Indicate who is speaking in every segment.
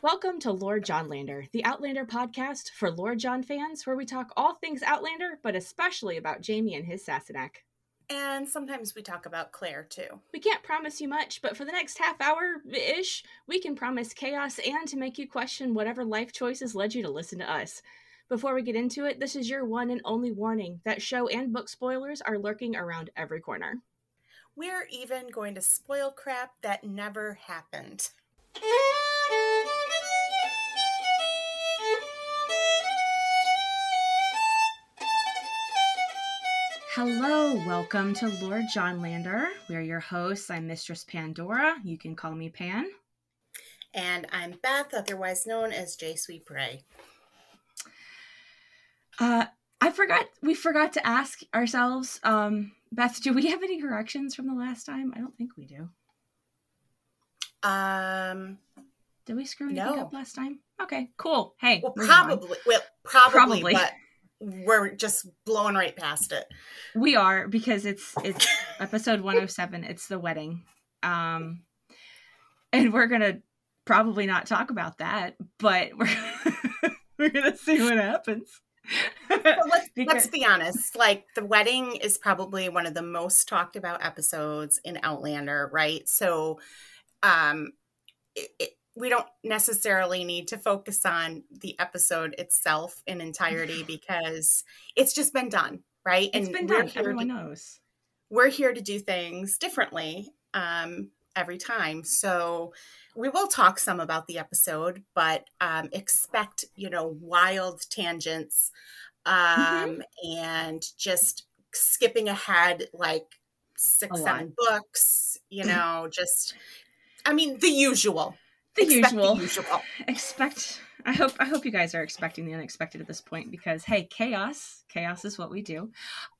Speaker 1: Welcome to Lord Johnlander, the Outlander podcast for Lord John fans, where we talk all things Outlander, but especially about Jamie and his Sassenach.
Speaker 2: And sometimes we talk about Claire too.
Speaker 1: We can't promise you much, but for the next half hour ish, we can promise chaos and to make you question whatever life choices led you to listen to us. Before we get into it, this is your one and only warning that show and book spoilers are lurking around every corner.
Speaker 2: We're even going to spoil crap that never happened.
Speaker 1: Hello, welcome to Lord John Lander. We're your hosts. I'm Mistress Pandora. You can call me Pan.
Speaker 2: And I'm Beth, otherwise known as J Sweet Bray.
Speaker 1: Uh, I forgot. We forgot to ask ourselves, um, Beth. Do we have any corrections from the last time? I don't think we do.
Speaker 2: Um,
Speaker 1: did we screw anything no. up last time? Okay, cool. Hey,
Speaker 2: well, probably. Well, probably, probably, but we're just blowing right past it.
Speaker 1: We are because it's it's episode 107. It's the wedding. Um and we're going to probably not talk about that, but we're we're going to see what happens.
Speaker 2: let's, let's be honest. Like the wedding is probably one of the most talked about episodes in Outlander, right? So um it, it we don't necessarily need to focus on the episode itself in entirety because it's just been done, right?
Speaker 1: It's and been done. Everyone to, knows.
Speaker 2: We're here to do things differently um, every time. So we will talk some about the episode, but um, expect, you know, wild tangents um, mm-hmm. and just skipping ahead like six, seven books, you know, just, I mean, the usual
Speaker 1: the usual. the usual. Expect. I hope. I hope you guys are expecting the unexpected at this point because hey, chaos. Chaos is what we do.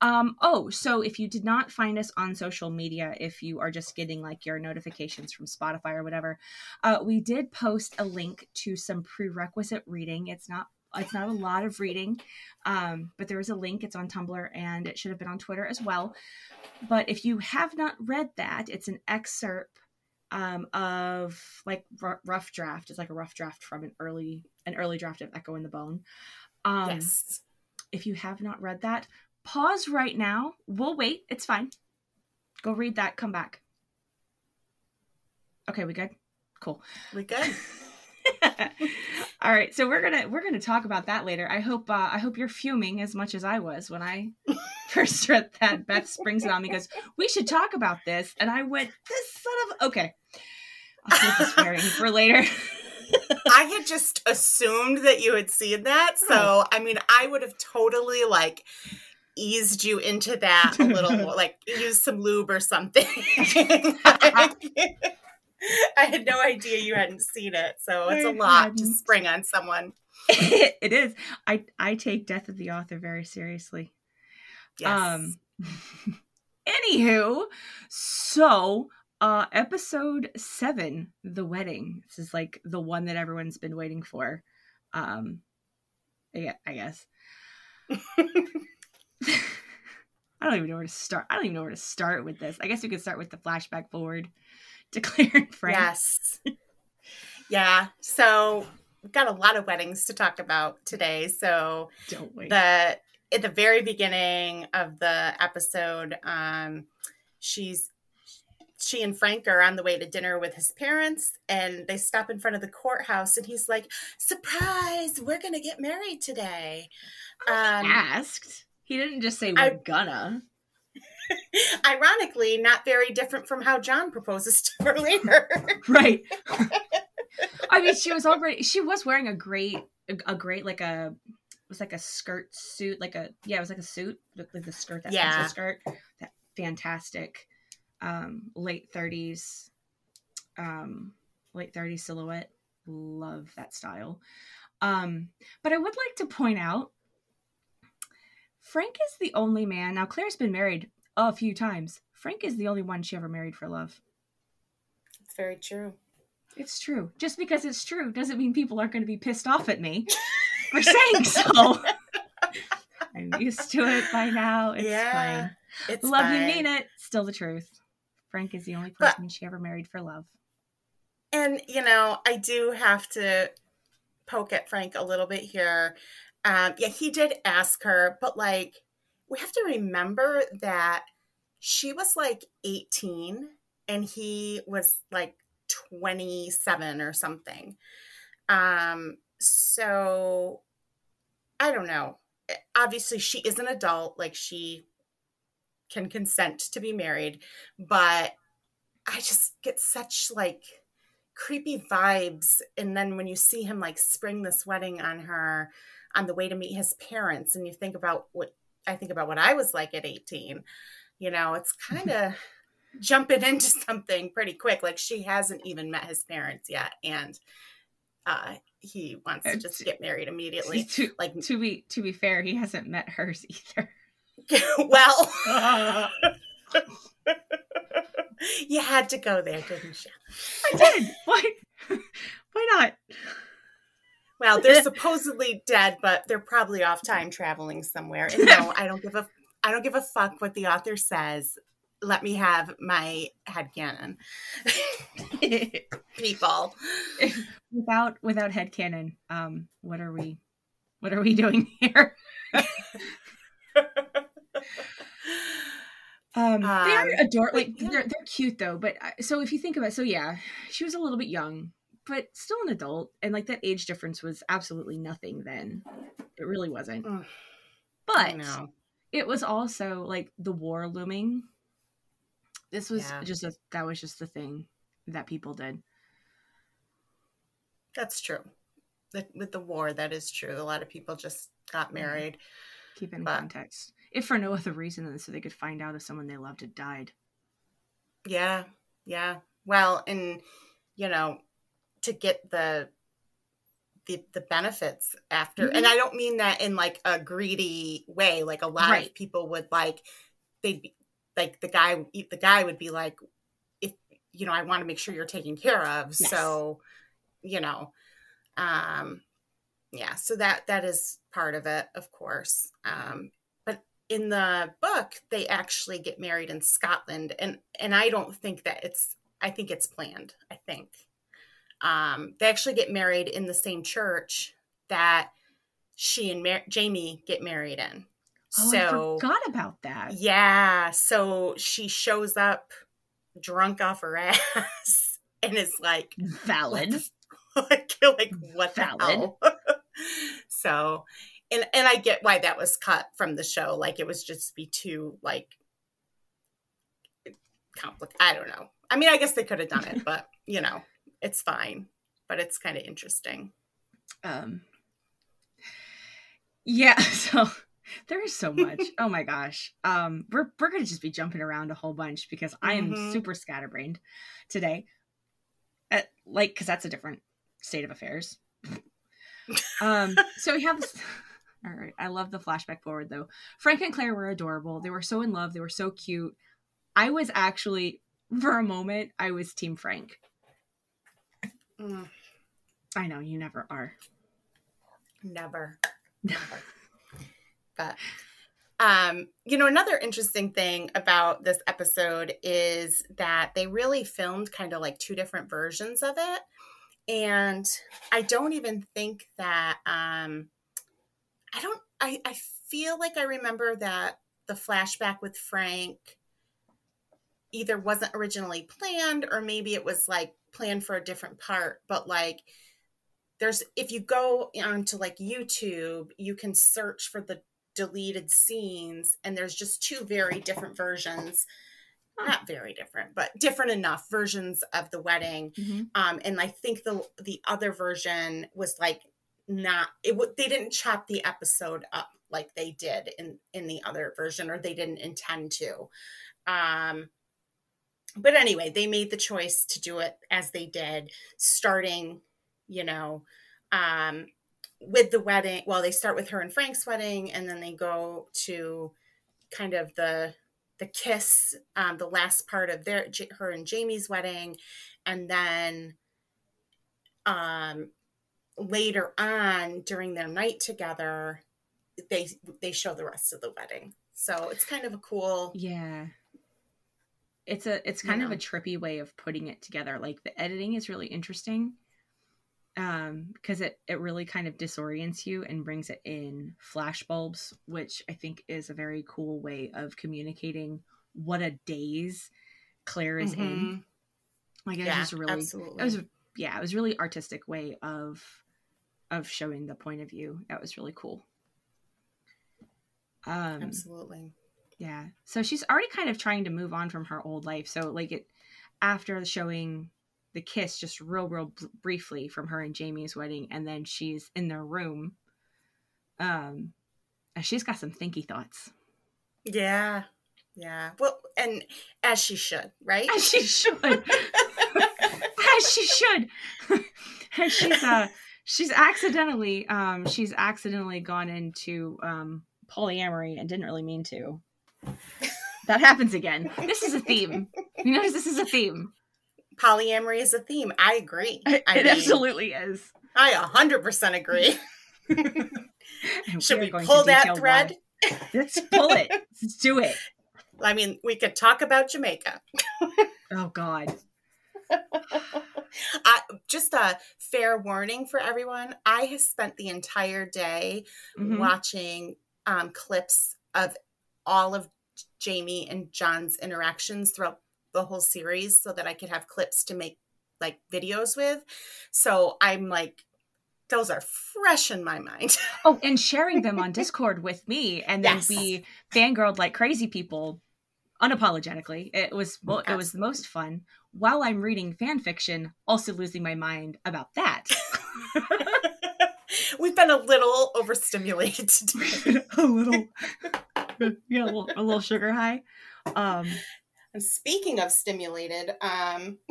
Speaker 1: Um. Oh, so if you did not find us on social media, if you are just getting like your notifications from Spotify or whatever, uh, we did post a link to some prerequisite reading. It's not it's not a lot of reading um, but there is a link it's on tumblr and it should have been on twitter as well but if you have not read that it's an excerpt um, of like r- rough draft. It's like a rough draft from an early an early draft of Echo in the Bone. Um, yes. If you have not read that, pause right now. We'll wait. It's fine. Go read that. Come back. Okay, we good? Cool.
Speaker 2: We good.
Speaker 1: All right, so we're gonna we're gonna talk about that later. I hope uh, I hope you're fuming as much as I was when I first read that. Beth springs it on me, goes, "We should talk about this," and I went, "This son of okay." I'll save the swearing for later.
Speaker 2: I had just assumed that you had seen that, so oh. I mean, I would have totally like eased you into that a little more, like use some lube or something. I had no idea you hadn't seen it, so it's a lot to spring on someone.
Speaker 1: it is. I I take death of the author very seriously. Yes. Um. anywho, so uh episode seven, the wedding. This is like the one that everyone's been waiting for. Um, yeah, I guess. I don't even know where to start. I don't even know where to start with this. I guess we could start with the flashback forward to Claire and Frank.
Speaker 2: Yes. yeah. So we've got a lot of weddings to talk about today. So
Speaker 1: don't wait.
Speaker 2: The at the very beginning of the episode, um, she's she and Frank are on the way to dinner with his parents and they stop in front of the courthouse and he's like, Surprise, we're gonna get married today.
Speaker 1: Um, asked. He didn't just say we're I, gonna.
Speaker 2: Ironically, not very different from how John proposes to her later.
Speaker 1: right. I mean, she was already she was wearing a great a, great like a it was like a skirt suit, like a yeah, it was like a suit, like the skirt that yeah. skirt, that fantastic um late 30s um late 30s silhouette. Love that style. Um, but I would like to point out Frank is the only man. Now Claire's been married a few times. Frank is the only one she ever married for love.
Speaker 2: It's very true.
Speaker 1: It's true. Just because it's true doesn't mean people aren't going to be pissed off at me for saying so. I'm used to it by now. It's yeah, fine. It's love fine. you mean it. Still the truth. Frank is the only person but, she ever married for love.
Speaker 2: And, you know, I do have to poke at Frank a little bit here. Um, yeah, he did ask her, but like, we have to remember that she was like 18 and he was like 27 or something. Um, so I don't know. Obviously, she is an adult, like, she can consent to be married, but I just get such like creepy vibes. And then when you see him like spring this wedding on her on the way to meet his parents, and you think about what I think about what I was like at 18, you know, it's kind of jumping into something pretty quick. Like she hasn't even met his parents yet. And uh, he wants to just get married immediately.
Speaker 1: To, like to be to be fair, he hasn't met hers either.
Speaker 2: well, you had to go there, didn't you?
Speaker 1: I did. Why? Why not?
Speaker 2: Well, they're supposedly dead, but they're probably off time traveling somewhere. And no, I don't give a I don't give a fuck what the author says. Let me have my head canon. People.
Speaker 1: Without without head canon, um, what are we what are we doing here? Um, um, they are adorable. Like yeah. they're they're cute though. But so if you think about, it, so yeah, she was a little bit young, but still an adult, and like that age difference was absolutely nothing then. It really wasn't. But it was also like the war looming. This was yeah. just a that was just the thing that people did.
Speaker 2: That's true. With the war, that is true. A lot of people just got married.
Speaker 1: Keep in but, context if for no other reason than so they could find out if someone they loved had died.
Speaker 2: Yeah, yeah. Well, and you know, to get the the the benefits after, mm-hmm. and I don't mean that in like a greedy way. Like a lot right. of people would like they'd be like the guy the guy would be like, if you know, I want to make sure you're taken care of. Yes. So, you know, um, yeah. So that that is part of it, of course. Um, in the book they actually get married in Scotland and and I don't think that it's I think it's planned I think. Um, they actually get married in the same church that she and Mar- Jamie get married in.
Speaker 1: Oh, so I forgot about that.
Speaker 2: Yeah so she shows up drunk off her ass and is like
Speaker 1: valid.
Speaker 2: like, like what valid. the hell? So and and I get why that was cut from the show. Like it was just be too like complicated. I don't know. I mean, I guess they could have done it, but you know, it's fine. But it's kind of interesting. Um.
Speaker 1: Yeah. So there is so much. oh my gosh. Um. We're we're gonna just be jumping around a whole bunch because I am mm-hmm. super scatterbrained today. At, like, because that's a different state of affairs. um. So we have. This, all right. I love the flashback forward though. Frank and Claire were adorable. They were so in love. They were so cute. I was actually, for a moment, I was Team Frank. Mm. I know you never are.
Speaker 2: Never. Never. but um, you know, another interesting thing about this episode is that they really filmed kind of like two different versions of it. And I don't even think that um I don't I, I feel like I remember that the flashback with Frank either wasn't originally planned or maybe it was like planned for a different part, but like there's if you go onto like YouTube, you can search for the deleted scenes and there's just two very different versions. Not very different but different enough versions of the wedding. Mm-hmm. um, and i think the the other version was like not it would they didn't chop the episode up like they did in in the other version or they didn't intend to. Um but anyway they made the choice to do it as they did starting you know um with the wedding well they start with her and frank's wedding and then they go to kind of the the kiss um the last part of their her and jamie's wedding and then um later on during their night together they they show the rest of the wedding so it's kind of a cool
Speaker 1: yeah it's a it's kind of a trippy way of putting it together. Like the editing is really interesting um because it it really kind of disorients you and brings it in flashbulbs, which i think is a very cool way of communicating what a daze claire is mm-hmm. in like it yeah, was just really absolutely. it was yeah it was really artistic way of of showing the point of view. That was really cool.
Speaker 2: Um absolutely.
Speaker 1: yeah. So she's already kind of trying to move on from her old life. So like it after showing the kiss just real real briefly from her and Jamie's wedding and then she's in their room um and she's got some thinky thoughts.
Speaker 2: Yeah. Yeah. Well and as she should right?
Speaker 1: As she should. As she should. And she's uh she's accidentally um she's accidentally gone into um polyamory and didn't really mean to that happens again this is a theme you notice this is a theme
Speaker 2: polyamory is a theme. I agree.
Speaker 1: I it mean, absolutely is.
Speaker 2: I 100% agree. Should we pull that thread?
Speaker 1: Let's pull it. Let's do it.
Speaker 2: I mean, we could talk about Jamaica.
Speaker 1: oh, God.
Speaker 2: I, just a fair warning for everyone. I have spent the entire day mm-hmm. watching um, clips of all of Jamie and John's interactions throughout the whole series so that I could have clips to make like videos with. So I'm like, those are fresh in my mind.
Speaker 1: oh, and sharing them on Discord with me and then yes. be fangirled like crazy people unapologetically. It was well, it was the most fun while I'm reading fan fiction, also losing my mind about that.
Speaker 2: We've been a little overstimulated today.
Speaker 1: a little yeah, a little, a little sugar high. Um
Speaker 2: and speaking of stimulated, um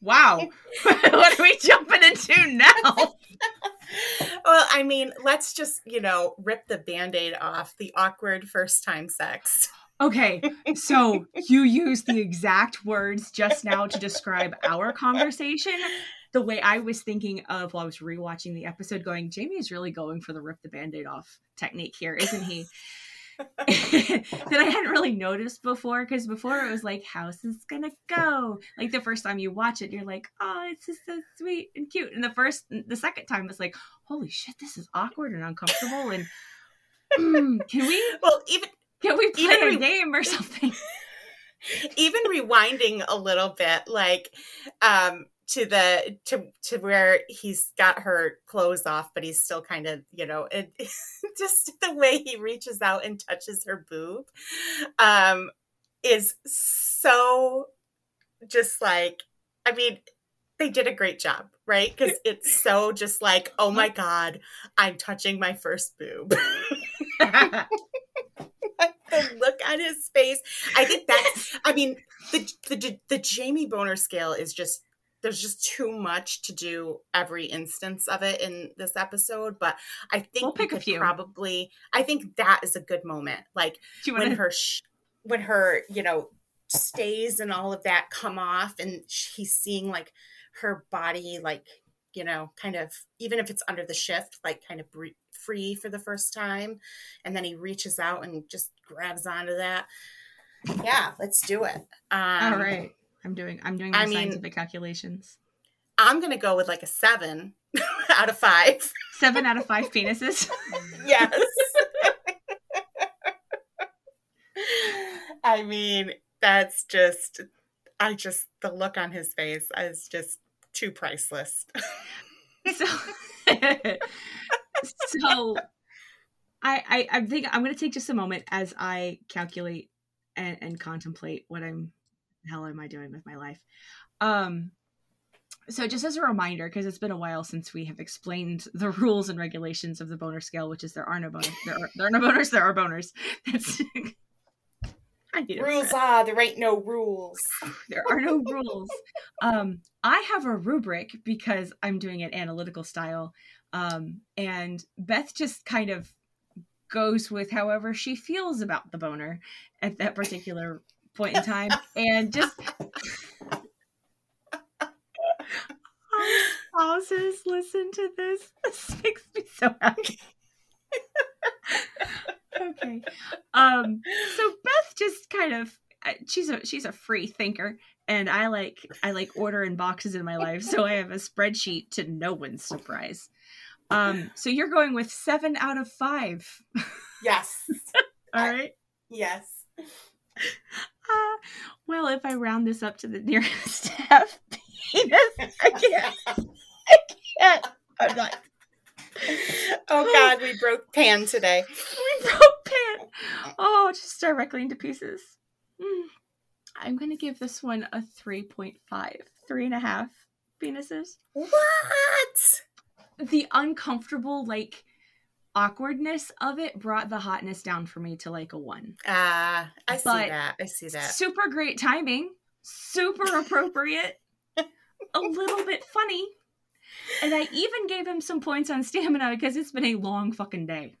Speaker 1: Wow. what are we jumping into now?
Speaker 2: well, I mean, let's just, you know, rip the band-aid off the awkward first time sex.
Speaker 1: Okay, so you used the exact words just now to describe our conversation. The way I was thinking of while I was rewatching the episode, going, Jamie is really going for the rip the band aid off technique here, isn't he? that I hadn't really noticed before because before it was like, how's this gonna go? Like the first time you watch it, you're like, oh, it's just so sweet and cute. And the first, the second time, it's like, holy shit, this is awkward and uncomfortable. And mm, can we?
Speaker 2: Well, even
Speaker 1: can we play even a game or something?
Speaker 2: even rewinding a little bit, like, um, to the to to where he's got her clothes off but he's still kind of you know it, just the way he reaches out and touches her boob um is so just like i mean they did a great job right? Because it's so just like oh my god i'm touching my first boob the look on his face. I think that's i mean the, the the jamie boner scale is just there's just too much to do every instance of it in this episode but i think we'll pick a few. probably i think that is a good moment. Like wanna... when her sh- when her you know stays and all of that come off and he's seeing like her body like you know kind of even if it's under the shift like kind of free for the first time and then he reaches out and just grabs onto that yeah let's do it
Speaker 1: um, all right I'm doing I'm doing my I mean, scientific calculations.
Speaker 2: I'm gonna go with like a seven out of five.
Speaker 1: Seven out of five penises.
Speaker 2: yes. I mean, that's just I just the look on his face is just too priceless.
Speaker 1: so so I, I I think I'm gonna take just a moment as I calculate and, and contemplate what I'm hell am I doing with my life? Um, so just as a reminder, because it's been a while since we have explained the rules and regulations of the boner scale, which is there are no boners, there are, there are no boners, there are boners. That's
Speaker 2: rules are there ain't no rules.
Speaker 1: there are no rules. Um, I have a rubric because I'm doing it analytical style, um, and Beth just kind of goes with however she feels about the boner at that particular point in time and just spouses listen to this. This makes me so happy. Okay. Um so Beth just kind of she's a she's a free thinker, and I like I like order in boxes in my life, so I have a spreadsheet to no one's surprise. Um, so you're going with seven out of five.
Speaker 2: Yes.
Speaker 1: All right.
Speaker 2: Yes.
Speaker 1: Uh, well, if I round this up to the nearest half penis, I can't. I can't. I'm not.
Speaker 2: Oh God, we broke Pan today.
Speaker 1: We broke Pan. Oh, just directly into pieces. Mm. I'm going to give this one a 3.5. Three and a half penises.
Speaker 2: What?
Speaker 1: The uncomfortable, like, awkwardness of it brought the hotness down for me to like a one.
Speaker 2: Ah, I see that. I see that.
Speaker 1: Super great timing, super appropriate, a little bit funny. And I even gave him some points on stamina because it's been a long fucking day.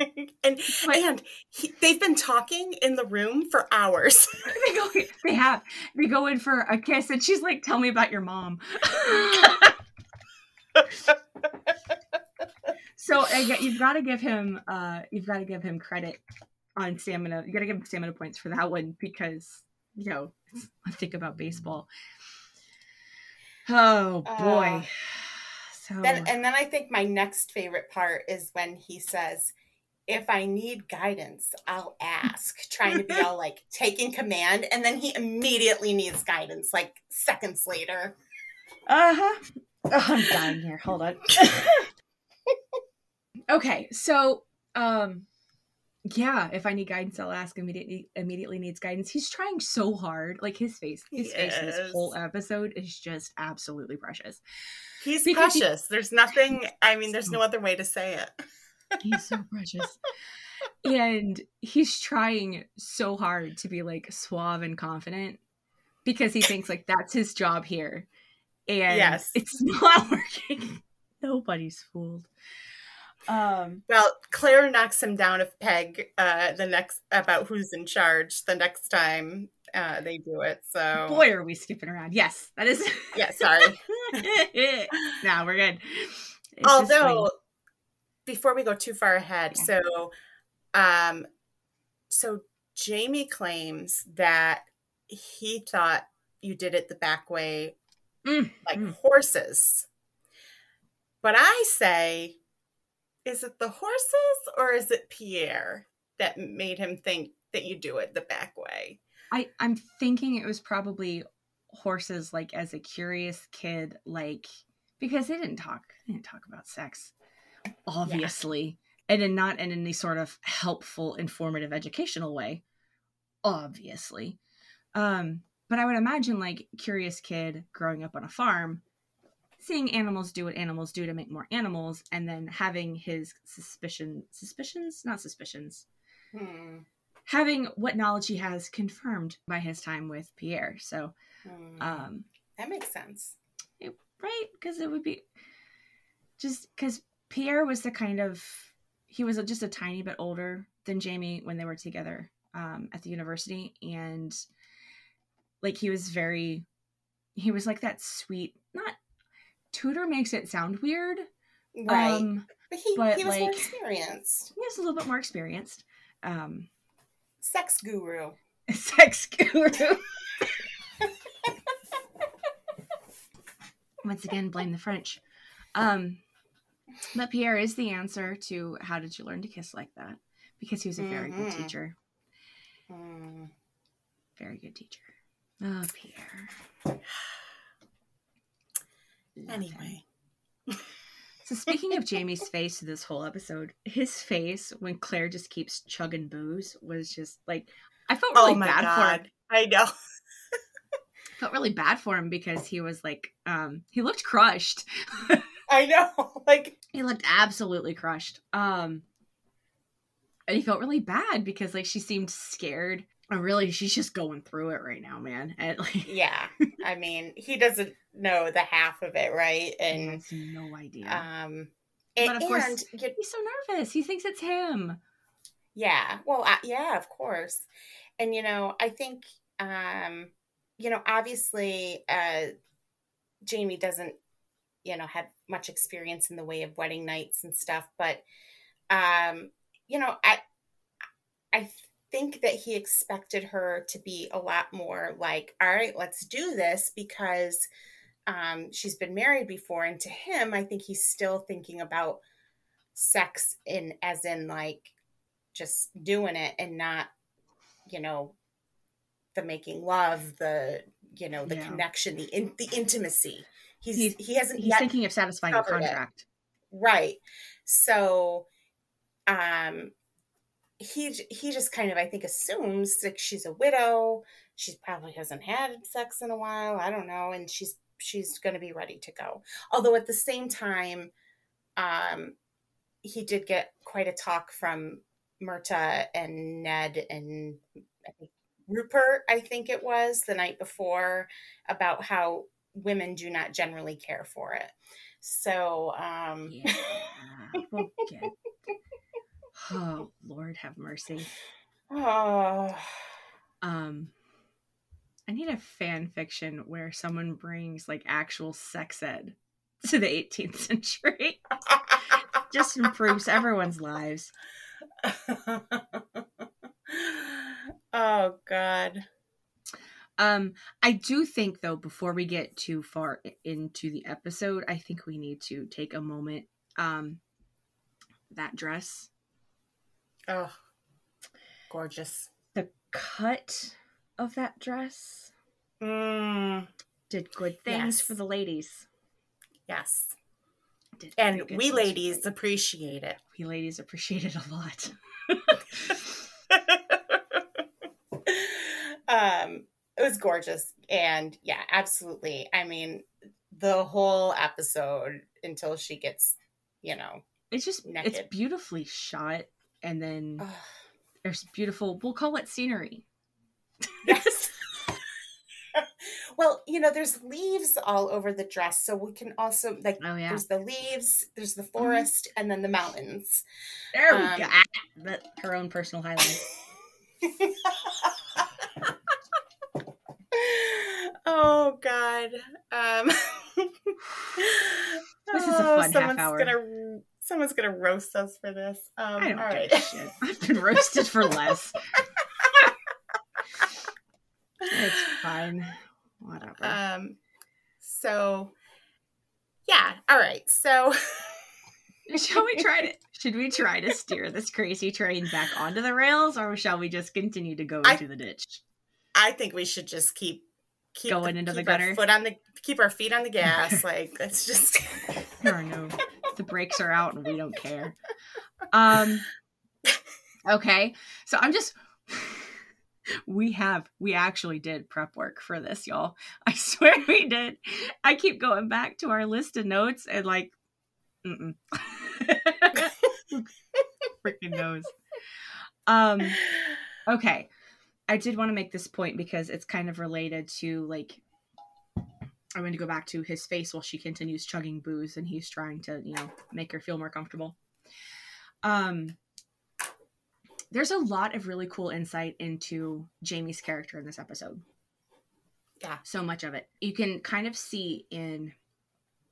Speaker 2: and
Speaker 1: But-
Speaker 2: and he, they've been talking in the room for hours.
Speaker 1: they go, they have, they go in for a kiss, and she's like, "Tell me about your mom." so I you've got to give him, uh, you've got to give him credit on stamina. You got to give him stamina points for that one because you know, think about baseball. Oh boy.
Speaker 2: Uh,
Speaker 1: so
Speaker 2: then and then I think my next favorite part is when he says, "If I need guidance, I'll ask." Trying to be all like taking command, and then he immediately needs guidance, like seconds later.
Speaker 1: Uh huh. Oh, I'm dying here. Hold on. okay, so um, yeah. If I need guidance, I'll ask. Immediately, immediately needs guidance. He's trying so hard. Like his face, his face in this whole episode is just absolutely precious.
Speaker 2: He's
Speaker 1: Because he-
Speaker 2: precious. There's nothing. I mean, there's no other way to say it.
Speaker 1: He's so precious. And he's trying so hard to be like suave and confident because he thinks like that's his job here. And
Speaker 2: Yes.
Speaker 1: it's not working. Nobody's fooled. Um
Speaker 2: Well, Claire knocks him down a peg. Uh, the next about who's in charge. The next time uh, they do it. So
Speaker 1: boy are we skipping around. Yes, that is
Speaker 2: yeah. Sorry.
Speaker 1: now we're good. It's
Speaker 2: Although, before we go too far ahead,
Speaker 1: Yeah.
Speaker 2: so, um, so Jamie claims that he thought you did it the back way,
Speaker 1: Mm,
Speaker 2: like
Speaker 1: mm.
Speaker 2: horses. But I say, is it the horses or is it Pierre that made him think that you do it the back way?
Speaker 1: I I'm thinking it was probably horses like as a curious kid like because they didn't talk they didn't talk about sex obviously and in not in any sort of helpful informative educational way obviously um but i would imagine like curious kid growing up on a farm seeing animals do what animals do to make more animals and then having his suspicion suspicions not suspicions
Speaker 2: Hmm.
Speaker 1: having what knowledge he has confirmed by his time with Pierre. So,
Speaker 2: Hmm.
Speaker 1: um,
Speaker 2: that makes sense.
Speaker 1: it- right? Because it would be just because Pierre was the kind of he was just a tiny bit older than Jamie when they were together um, at the university, and like he was very he was like that sweet not tutor makes it sound weird
Speaker 2: Right.
Speaker 1: um
Speaker 2: but he,
Speaker 1: but,
Speaker 2: he was more experienced.
Speaker 1: he was a little bit more experienced um
Speaker 2: Sex guru.
Speaker 1: sex guru. Once again, blame the French. Um, but Pierre is the answer to how did you learn to kiss like that? Because he was a very good
Speaker 2: Mhm.
Speaker 1: teacher.
Speaker 2: Hmm.
Speaker 1: Very good teacher. Oh, Pierre.
Speaker 2: Anyway.
Speaker 1: So speaking of Jamie's face this whole episode, his face when Claire just keeps chugging booze was just like I felt really
Speaker 2: oh my
Speaker 1: bad for him.
Speaker 2: I know.
Speaker 1: felt really bad for him because he was like um he looked crushed.
Speaker 2: I know. Like
Speaker 1: he looked absolutely crushed. Um and he felt really bad because like she seemed scared. Really she's just going through it right now, man. And like
Speaker 2: yeah. I mean, he doesn't know the half of it, right?
Speaker 1: he
Speaker 2: And
Speaker 1: has no idea.
Speaker 2: um
Speaker 1: But
Speaker 2: and,
Speaker 1: of course-
Speaker 2: you,
Speaker 1: He's so nervous. He thinks it's him.
Speaker 2: yeah. Well, uh, yeah, of course. And you know, I think um you know, obviously uh Jamie doesn't you know have much experience in the way of wedding nights and stuff, but um you know, I I think that he expected her to be a lot more like, all right, let's do this because um, she's been married before. And to him, I think he's still thinking about sex in as in like just doing it and not, you know, the making love, the you know, the yeah. connection, the in, the intimacy. He's, he's he hasn't
Speaker 1: he's thinking of satisfying a contract.
Speaker 2: It. Right. So um he he just kind of I think assumes like she's a widow. She probably hasn't had sex in a while. I don't know, and she's she's going to be ready to go. Although at the same time, um, he did get quite a talk from Murtagh and Ned and I think Rupert, I think it was the night before, about how women do not generally care for it. So, um, yeah,
Speaker 1: get Oh, Lord have mercy.
Speaker 2: Oh.
Speaker 1: Um I need a fan fiction where someone brings like actual sex ed to the 18th century. Just improves everyone's lives.
Speaker 2: oh god.
Speaker 1: Um I do think though before we get too far into the episode, I think we need to take a moment um that dress
Speaker 2: Oh, gorgeous.
Speaker 1: The cut of that dress
Speaker 2: mm.
Speaker 1: did good things yes. for the ladies.
Speaker 2: Yes. Did and we ladies appreciate it.
Speaker 1: We ladies appreciate it a lot.
Speaker 2: um, it was gorgeous. And yeah, absolutely. I mean, the whole episode until she gets, you know,
Speaker 1: it's just naked. it's beautifully shot and then there's beautiful we'll call it scenery.
Speaker 2: Yes. Well you know there's leaves all over the dress so we can also like oh, yeah. there's the leaves there's the mm-hmm. forest mm-hmm. and then the mountains.
Speaker 1: There we um, go. Ah, her own personal highlight
Speaker 2: oh god. Um
Speaker 1: this is a oh, fun half hour
Speaker 2: gonna Someone's gonna roast us for this. Um, I don't all right.
Speaker 1: shit. I've been roasted for less. it's fine. Whatever.
Speaker 2: Um. So, yeah. All right. So.
Speaker 1: shall we try to should we try to steer this crazy train back onto the rails or shall we just continue to go into I, the ditch
Speaker 2: i think we should just keep
Speaker 1: keep going the, into
Speaker 2: keep
Speaker 1: the gutter
Speaker 2: foot on the keep our feet on the gas like let's just
Speaker 1: or no the brakes are out and we don't care. Um okay. So I'm just we have we actually did prep work for this, y'all. I swear we did. I keep going back to our list of notes and like mm freaking knows. Um okay. I did want to make this point because it's kind of related to like I'm going to go back to his face while she continues chugging booze and he's trying to, you know, make her feel more comfortable. Um there's a lot of really cool insight into Jamie's character in this episode.
Speaker 2: Yeah.
Speaker 1: So much of it. You can kind of see in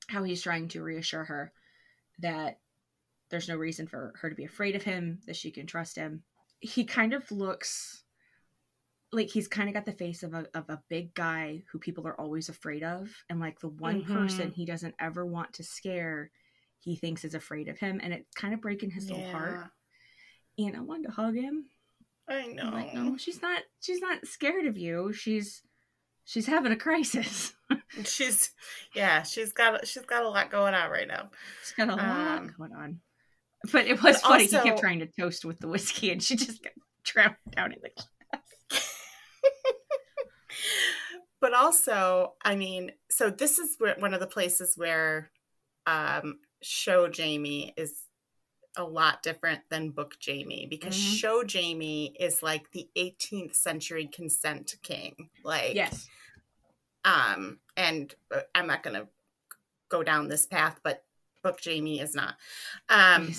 Speaker 1: how he's trying to reassure her that there's no reason for her to be afraid of him, that she can trust him. He kind of looks like he's kind of got the face of a of a big guy who people are always afraid of and like the one mm-hmm. person he doesn't ever want to scare he thinks is afraid of him and it's kind of breaking his yeah. little heart. And i wanted to hug him.
Speaker 2: I know
Speaker 1: like no she's not she's not scared of you. She's she's having a crisis.
Speaker 2: She's yeah she's got she's got a lot going on right now.
Speaker 1: She's got a lot um, going on. But it was but funny also, he kept trying to toast with the whiskey and she just got drowned down in the
Speaker 2: but also, I mean, so this is where, one of the places where um, show Jamie is a lot different than book Jamie because mm-hmm. show Jamie is like the 18th century consent king. Like,
Speaker 1: yes.
Speaker 2: Um, and uh, I'm not going to go down this path, but book Jamie is not. Um,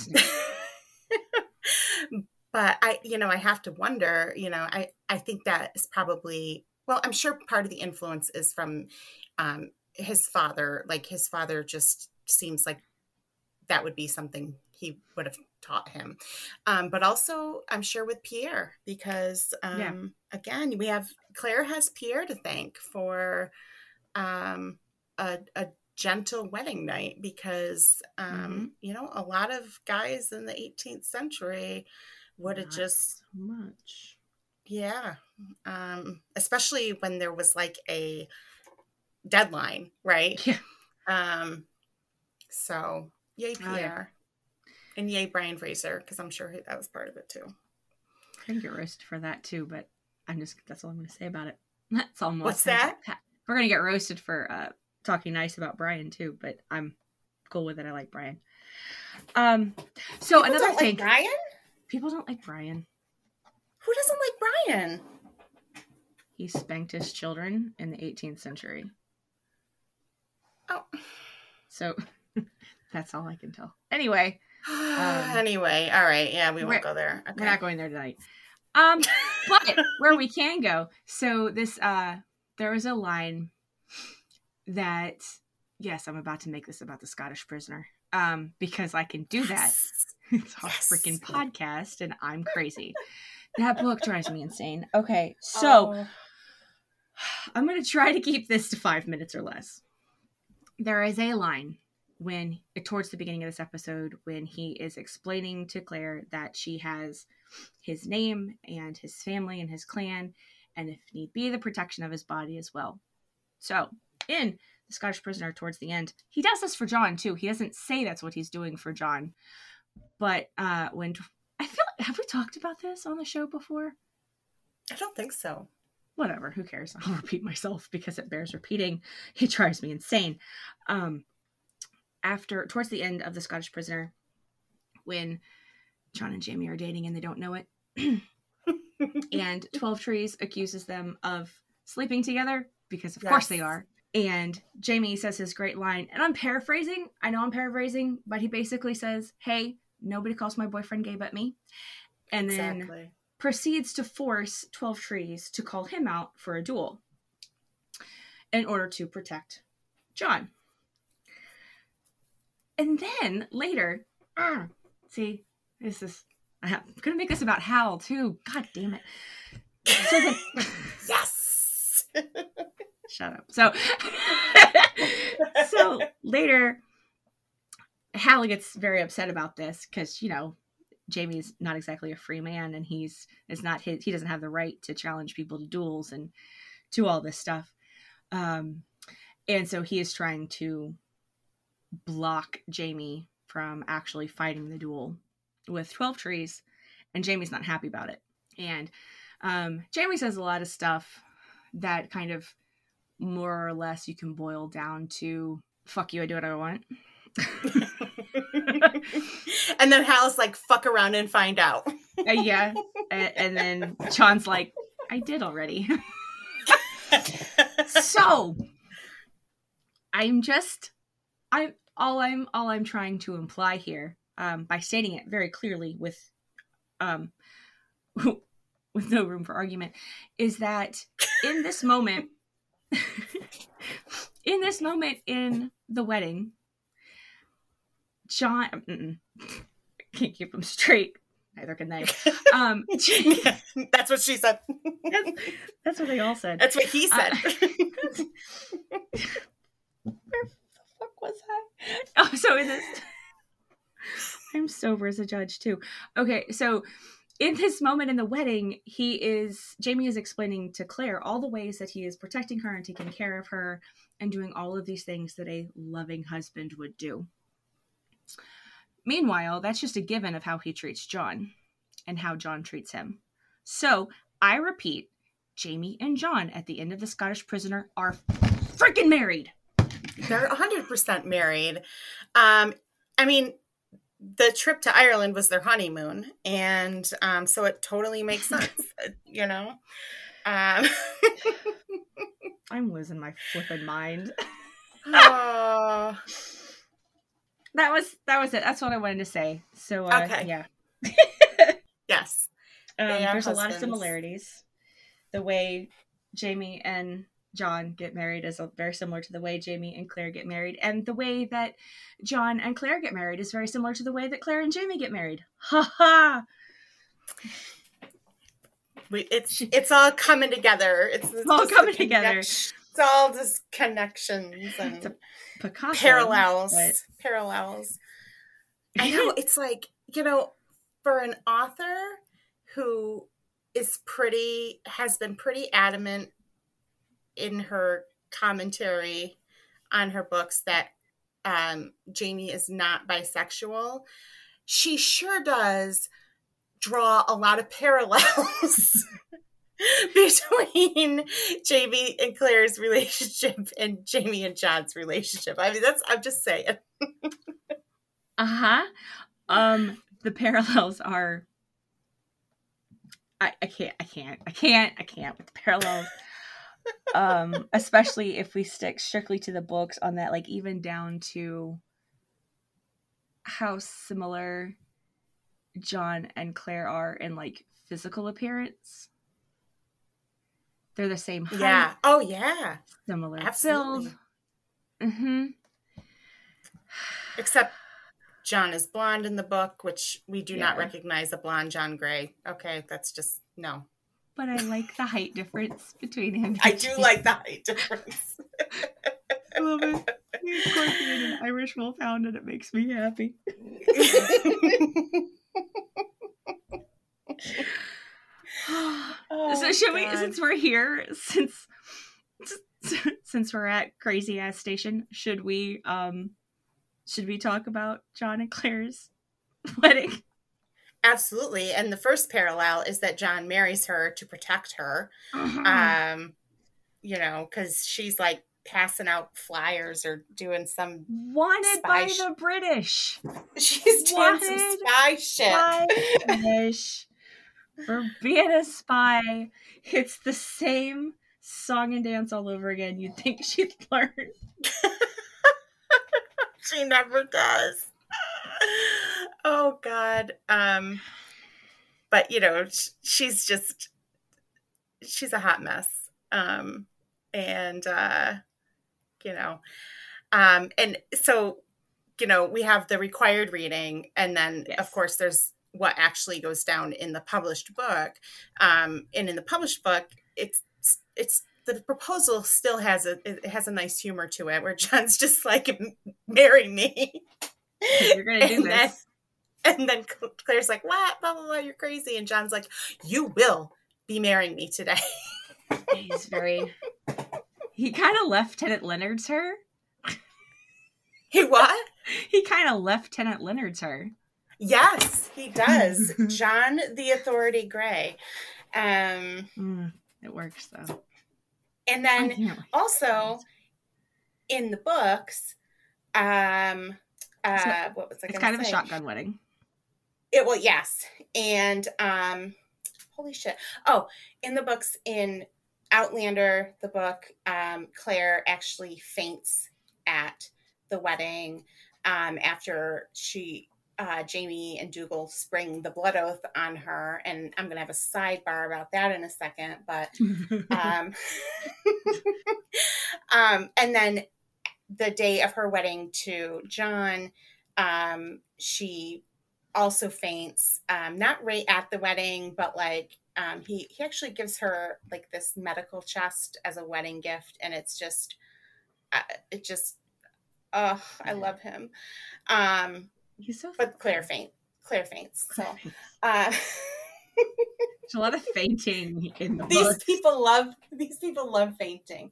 Speaker 2: but I, you know, I have to wonder, you know, I, I think that is probably well, I'm sure part of the influence is from um, his father. Like his father just seems like that would be something he would have taught him. Um, but also, I'm sure with Pierre, because um, yeah. again, we have Claire has Pierre to thank for um, a, a gentle wedding night because um, mm-hmm. you know a lot of guys in the 18th century would have just
Speaker 1: much
Speaker 2: yeah um, especially when there was like a deadline right
Speaker 1: yeah
Speaker 2: um so yay pierre oh, yeah. and yay brian fraser because i'm sure that was part of it too
Speaker 1: i can get roasted for that too but i'm just that's all i'm going to say about it that's all
Speaker 2: what's that
Speaker 1: we're going to get roasted for uh talking nice about Brian too, but I'm cool with it. I like Brian. Um, so people another thing,
Speaker 2: like Brian.
Speaker 1: People don't like Brian.
Speaker 2: Who doesn't like Brian?
Speaker 1: He spanked his children in the 18th century.
Speaker 2: Oh,
Speaker 1: so that's all I can tell. Anyway.
Speaker 2: Um, anyway, all right. Yeah, we won't go there.
Speaker 1: Okay. We're not going there tonight. Um, but where we can go. So this, uh, there was a line that yes, I'm about to make this about the Scottish prisoner um, because I can do that. it's a yes. freaking podcast, and I'm crazy. that book drives me insane. Okay, so oh. I'm going to try to keep this to five minutes or less. There is a line when towards the beginning of this episode when he is explaining to Claire that she has his name and his family and his clan and if need be the protection of his body as well. So in the Scottish prisoner towards the end. He does this for John too. He doesn't say that's what he's doing for John, but uh, when I feel have we talked about this on the show before?
Speaker 2: I don't think so.
Speaker 1: Whatever, who cares? I'll repeat myself because it bears repeating. He drives me insane. Um, after towards the end of the Scottish prisoner, when John and Jamie are dating and they don't know it, and Twelve Trees accuses them of sleeping together because of yes. course they are and Jamie says his great line, and I'm paraphrasing. I know I'm paraphrasing, but he basically says, Hey, nobody calls my boyfriend gay but me. And exactly. then proceeds to force 12 Trees to call him out for a duel in order to protect John. And then later, uh, see, this is, I'm going to make this about Hal too. God damn it. So then,
Speaker 2: yes.
Speaker 1: Shut up. So, so later, Hallie gets very upset about this because you know Jamie's not exactly a free man, and he's is not his. He doesn't have the right to challenge people to duels and to all this stuff. Um, and so he is trying to block Jamie from actually fighting the duel with Twelve Trees, and Jamie's not happy about it. And um, Jamie says a lot of stuff that kind of more or less you can boil down to fuck you, I do what I want.
Speaker 2: and then Hal's like, fuck around and find out.
Speaker 1: uh, yeah. And, and then John's like, I did already. so I'm just I'm all I'm all I'm trying to imply here, um, by stating it very clearly with um with no room for argument, is that in this moment in this moment in the wedding, John mm-mm, can't keep them straight. Neither can they. Um,
Speaker 2: that's what she said.
Speaker 1: that's, that's, what they all said.
Speaker 2: That's what he said.
Speaker 1: Uh, where the fuck was I? Oh, so in this, I'm sober as a judge too. Okay, so in this moment in the wedding, he is Jamie is explaining to Claire all the ways that he is protecting her and taking care of her and doing all of these things that a loving husband would do. Meanwhile, that's just a given of how he treats John and how John treats him. So, I repeat, Jamie and John at the end of the Scottish prisoner are freaking married.
Speaker 2: They're 100% married. Um, I mean, the trip to Ireland was their honeymoon, and um, so it totally makes sense, you know. Um,
Speaker 1: I'm losing my flipping mind. oh. That was that was it. That's what I wanted to say. So uh, okay. yeah.
Speaker 2: yes.
Speaker 1: Um, there's husbands. a lot of similarities. The way Jamie and John get married is very similar to the way Jamie and Claire get married, and the way that John and Claire get married is very similar to the way that Claire and Jamie get married. Ha ha!
Speaker 2: We, it's it's all coming together. It's,
Speaker 1: it's all coming together.
Speaker 2: It's all just connections and
Speaker 1: Picasso,
Speaker 2: parallels. But... Parallels. I know it's like you know, for an author who is pretty has been pretty adamant in her commentary on her books that um, Jamie is not bisexual. She sure does draw a lot of parallels between Jamie and Claire's relationship and Jamie and John's relationship. I mean, that's I'm just saying.
Speaker 1: uh huh. Um, the parallels are. I, I can't I can't I can't I can't with the parallels. um, especially if we stick strictly to the books on that, like even down to how similar John and Claire are in like physical appearance. They're the same height.
Speaker 2: Yeah. Oh yeah.
Speaker 1: Similar
Speaker 2: Absolutely.
Speaker 1: build. Mm-hmm.
Speaker 2: Except John is blonde in the book, which we do yeah. not recognize a blonde John Grey. Okay, that's just no.
Speaker 1: But I like the height difference between him.
Speaker 2: I do like the height difference.
Speaker 1: I love it. He's quirky and an Irish wolfhound, and it makes me happy. oh, so should God. we since we're here since since we're at crazy ass station should we um should we talk about john and claire's wedding?
Speaker 2: Absolutely. And the first parallel is that john marries her to protect her. Uh-huh. um you know because she's like passing out flyers or doing some
Speaker 1: wanted by sh- the british.
Speaker 2: She's doing wanted some spy shit.
Speaker 1: British for being a spy. It's the same song and dance all over again. You'd think she'd learn.
Speaker 2: she never does. Oh God. Um but you know, she's just she's a hot mess. Um and uh you know, um and so you know, we have the required reading and then yes. of course there's what actually goes down in the published book. Um, and in the published book, it's it's the proposal still has a it has a nice humor to it, where John's just like, "Marry me."
Speaker 1: You're gonna do this.
Speaker 2: Then, and then Claire's like, "What? Blah blah blah. You're crazy." And John's like, "You will be marrying me today."
Speaker 1: He's very. He kind of Lieutenant Leonard's her.
Speaker 2: He what?
Speaker 1: He kind of Lieutenant Leonard's her.
Speaker 2: Yes, he does. John the Authority Grey. Um,
Speaker 1: mm, it works though.
Speaker 2: And then also in the books, um, uh, so what was I
Speaker 1: It's kind
Speaker 2: say?
Speaker 1: of a shotgun wedding.
Speaker 2: It well, yes, and um, holy shit! Oh, in the books in Outlander, the book, um, Claire actually faints at the wedding um, after she uh, Jamie and Dougal spring the blood oath on her, and I'm going to have a sidebar about that in a second. But, um, um, and then the day of her wedding to John, um, she also faints, um, not right at the wedding, but like um, he he actually gives her like this medical chest as a wedding gift, and it's just, uh, it just, oh, I love him. Um,
Speaker 1: He's so
Speaker 2: but Claire faint. Claire faints. So uh
Speaker 1: There's a lot of fainting in the
Speaker 2: These people love these people love fainting.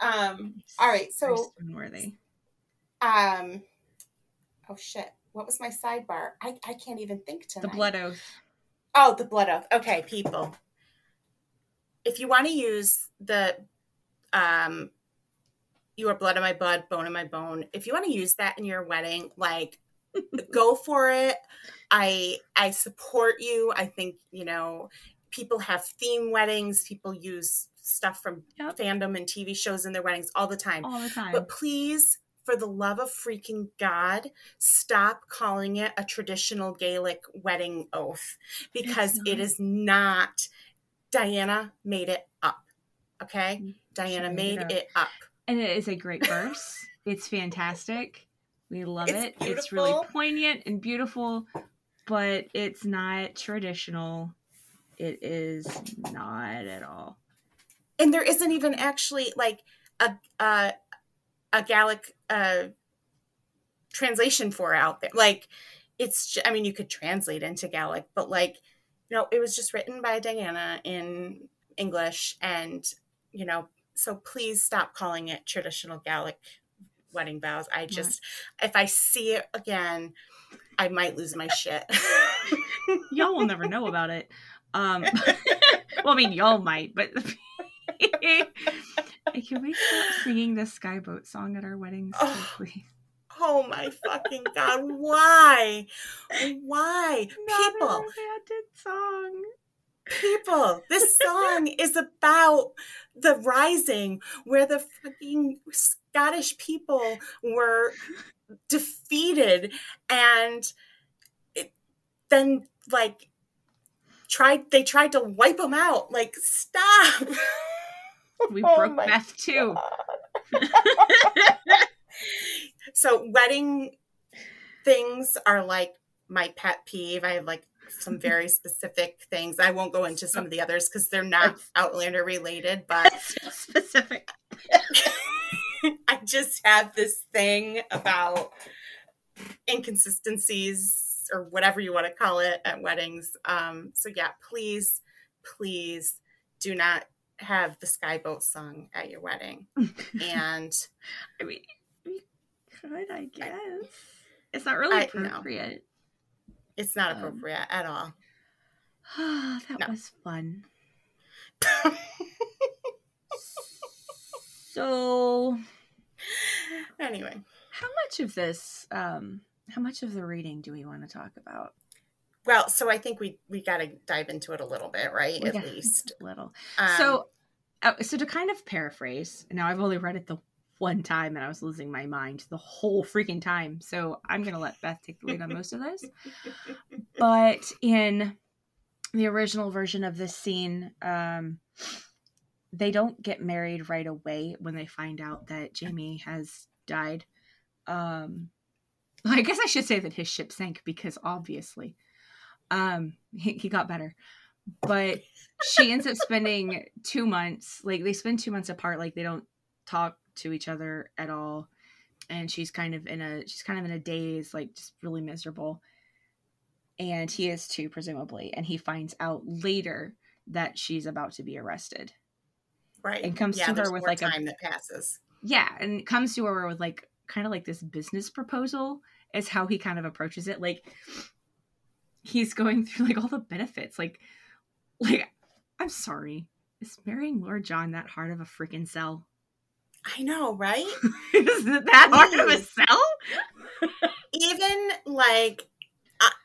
Speaker 2: Um all right, so
Speaker 1: worthy.
Speaker 2: Um oh shit. What was my sidebar? I, I can't even think tonight.
Speaker 1: The blood oath.
Speaker 2: Oh, the blood oath. Okay, people. If you want to use the um you are blood of my blood, bone of my bone. If you want to use that in your wedding, like go for it. I I support you. I think, you know, people have theme weddings, people use stuff from yep. fandom and TV shows in their weddings all the time.
Speaker 1: All the time.
Speaker 2: But please for the love of freaking God, stop calling it a traditional Gaelic wedding oath because it is not. Diana made it up. Okay? Mm, Diana
Speaker 1: made
Speaker 2: made
Speaker 1: it
Speaker 2: it up.
Speaker 1: And it is a great verse. it's fantastic. We love
Speaker 2: It's
Speaker 1: it. It's really poignant and beautiful, but it's not traditional. It is not at all.
Speaker 2: and there isn't even actually like a a, a Gaelic uh, translation for it out there. Like it's, I mean, you could translate into Gaelic, but like, you know, it was just written by Diana in English, and you know, so please stop calling it traditional Gaelic wedding vows. I just, if I see it again, I might lose my shit.
Speaker 1: Y'all will never know about it. Um, well, I mean, y'all might, but can we stop singing the Skye Boat song at our weddings,
Speaker 2: Oh,
Speaker 1: please?
Speaker 2: oh my fucking god! Why? Why?
Speaker 1: Not
Speaker 2: People,
Speaker 1: song.
Speaker 2: people this song is about the rising where the fucking scottish people were defeated and it, then like tried they tried to wipe them out. Like stop!
Speaker 1: We
Speaker 2: Oh
Speaker 1: broke Beth too.
Speaker 2: so wedding things are like my pet peeve. I have like some very specific things. I won't go into some of the others because they're not outlander related but
Speaker 1: specific.
Speaker 2: I just have this thing about inconsistencies or whatever you want to call it at weddings. Um, so yeah, please, please do not have the Skye Boat sung at your wedding. And
Speaker 1: I mean, we could, I guess. It's not really
Speaker 2: I- no.
Speaker 1: appropriate.
Speaker 2: it's not
Speaker 1: Um,
Speaker 2: appropriate at all.
Speaker 1: that
Speaker 2: No.
Speaker 1: was fun. So,
Speaker 2: anyway,
Speaker 1: how much of this, um, how much of the reading do we want to talk about?
Speaker 2: well, so I think we we got to dive into it a little bit, right?
Speaker 1: We
Speaker 2: At least.
Speaker 1: a little.
Speaker 2: Um,
Speaker 1: so, uh, so to kind of paraphrase, now I've only read it the one time and I was losing my mind the whole freaking time. So I'm gonna let Beth take the lead on most of this. But in the original version of this scene, um, they don't get married right away when they find out that Jamie has died. Um, I guess I should say that his ship sank because obviously, um, he, he got better. But she ends up spending two months, like they spend two months apart, like they don't talk to each other at all. And she's kind of in a she's kind of in a daze, like just really miserable and he is too presumably and he finds out later that she's about to be arrested
Speaker 2: right.
Speaker 1: and comes
Speaker 2: yeah,
Speaker 1: to her with, like, a-
Speaker 2: time that passes.
Speaker 1: yeah and comes to her with like kind of like this business proposal is how he kind of approaches it like he's going through like all the benefits like like i'm sorry is marrying lord john that hard of a freaking sell
Speaker 2: I know, right?
Speaker 1: is it that hard of a sell
Speaker 2: even like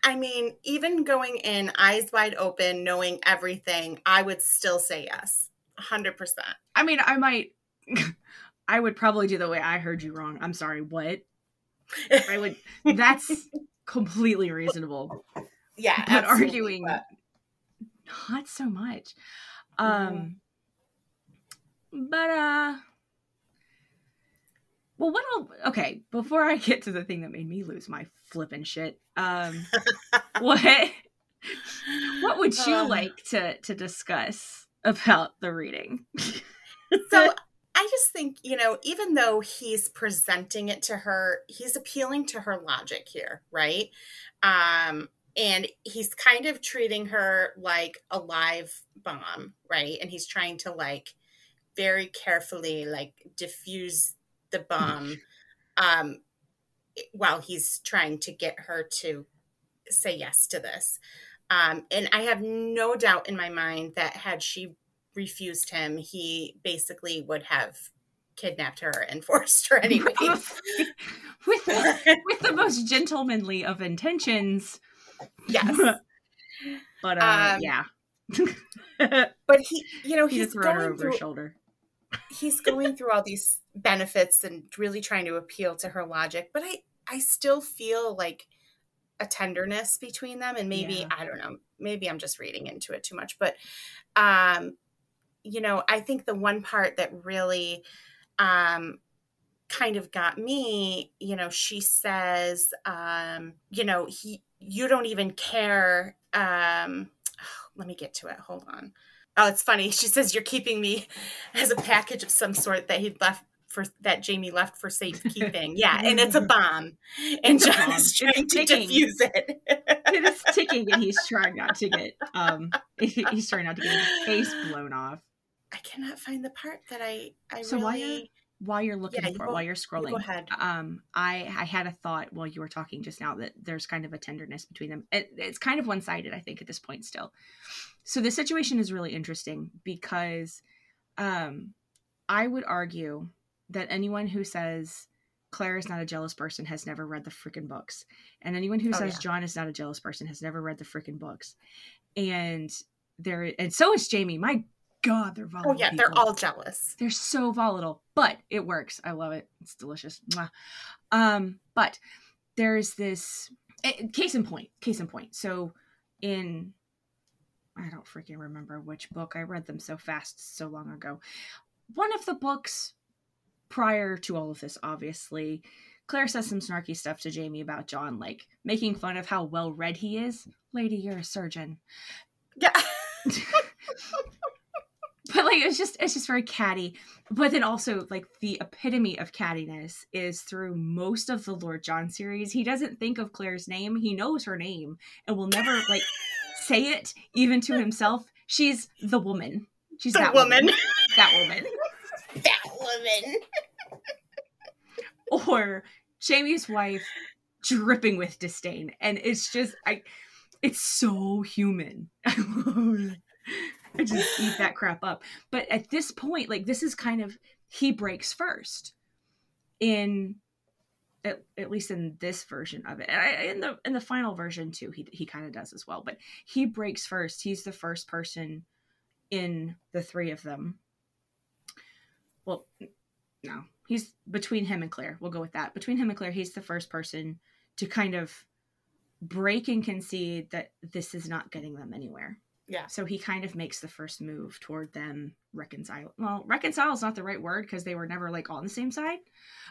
Speaker 2: I mean, even going in eyes wide open, knowing everything, I would still say yes, hundred percent.
Speaker 1: i mean i might i would probably do the way i heard you wrong i'm sorry what I would. That's completely reasonable.
Speaker 2: Yeah,
Speaker 1: But arguing,
Speaker 2: but-
Speaker 1: not so much. Um, but uh, well, what? I'll, okay, before I get to the thing that made me lose my flippin' shit, um, what? What would you
Speaker 2: Uh.
Speaker 1: like to to discuss about the reading?
Speaker 2: so I just think you know, even though he's presenting it to her, he's appealing to her logic here, right? Um, and he's kind of treating her like a live bomb, right? And he's trying to like very carefully like diffuse the bomb um while he's trying to get her to say yes to this um and i have no doubt in my mind that had she refused him he basically would have kidnapped her and forced her anyway
Speaker 1: with the, with the most gentlemanly of intentions.
Speaker 2: yes
Speaker 1: but uh,
Speaker 2: Um,
Speaker 1: yeah,
Speaker 2: but he you know
Speaker 1: he
Speaker 2: he's
Speaker 1: just threw her over
Speaker 2: through
Speaker 1: his shoulder.
Speaker 2: he's going through all these benefits and really trying to appeal to her logic but i i still feel like a tenderness between them and maybe
Speaker 1: Yeah.
Speaker 2: i don't know maybe i'm just reading into it too much but um you know, I think the one part that really um, kind of got me, you know, she says, um, you know, he, you don't even care. Um, let me get to it. Hold on. Oh, it's funny. She says you're keeping me as a package of some sort that he'd left for that Jamie left for safekeeping. Yeah, and it's a bomb, and it's is trying to defuse it.
Speaker 1: it is ticking, and he's trying not to get um he's trying not to get his face blown off.
Speaker 2: I cannot find the part that I I
Speaker 1: so
Speaker 2: really.
Speaker 1: While you're, while you're looking yeah, for it, while you're scrolling,
Speaker 2: you go ahead.
Speaker 1: Um, I I had a thought while you were talking just now that there's kind of a tenderness between them. It, it's kind of one sided, I think, at this point still. So the situation is really interesting because, um, I would argue that anyone who says Claire is not a jealous person has never read the freaking books. And anyone who oh, says yeah. John is not a jealous person has never read the freaking books. And there and so is Jamie. My God, they're volatile.
Speaker 2: Oh yeah, people. they're all jealous.
Speaker 1: They're so volatile, but it works. I love it. It's delicious. Mwah. Um, but there's this eh, case in point. Case in point. So in I don't freaking remember which book. I read them so fast so long ago. One of the books prior to all of this, obviously, Claire says some snarky stuff to Jamie about John, like making fun of how well read he is. Lady, you're a surgeon.
Speaker 2: Yeah.
Speaker 1: but like it's just it's just very catty but then also like the epitome of cattiness is through most of the lord john series he doesn't think of claire's name he knows her name and will never like say it even to himself she's the woman she's
Speaker 2: the
Speaker 1: that
Speaker 2: woman.
Speaker 1: woman that woman or Jamie's wife dripping with disdain. And it's just I it's so human. I just eat that crap up. But at this point, like this is kind of he breaks first in at, at least in this version of it. And I, in the in the final version too, he he kind of does as well. But he breaks first. He's the first person in the three of them well, no, he's between him and Claire. We'll go with that. Between him and Claire, he's the first person to kind of break and concede that this is not getting them anywhere.
Speaker 2: Yeah.
Speaker 1: So he kind of makes the first move toward them reconcile. Well, reconcile is not the right word because they were never like on the same side.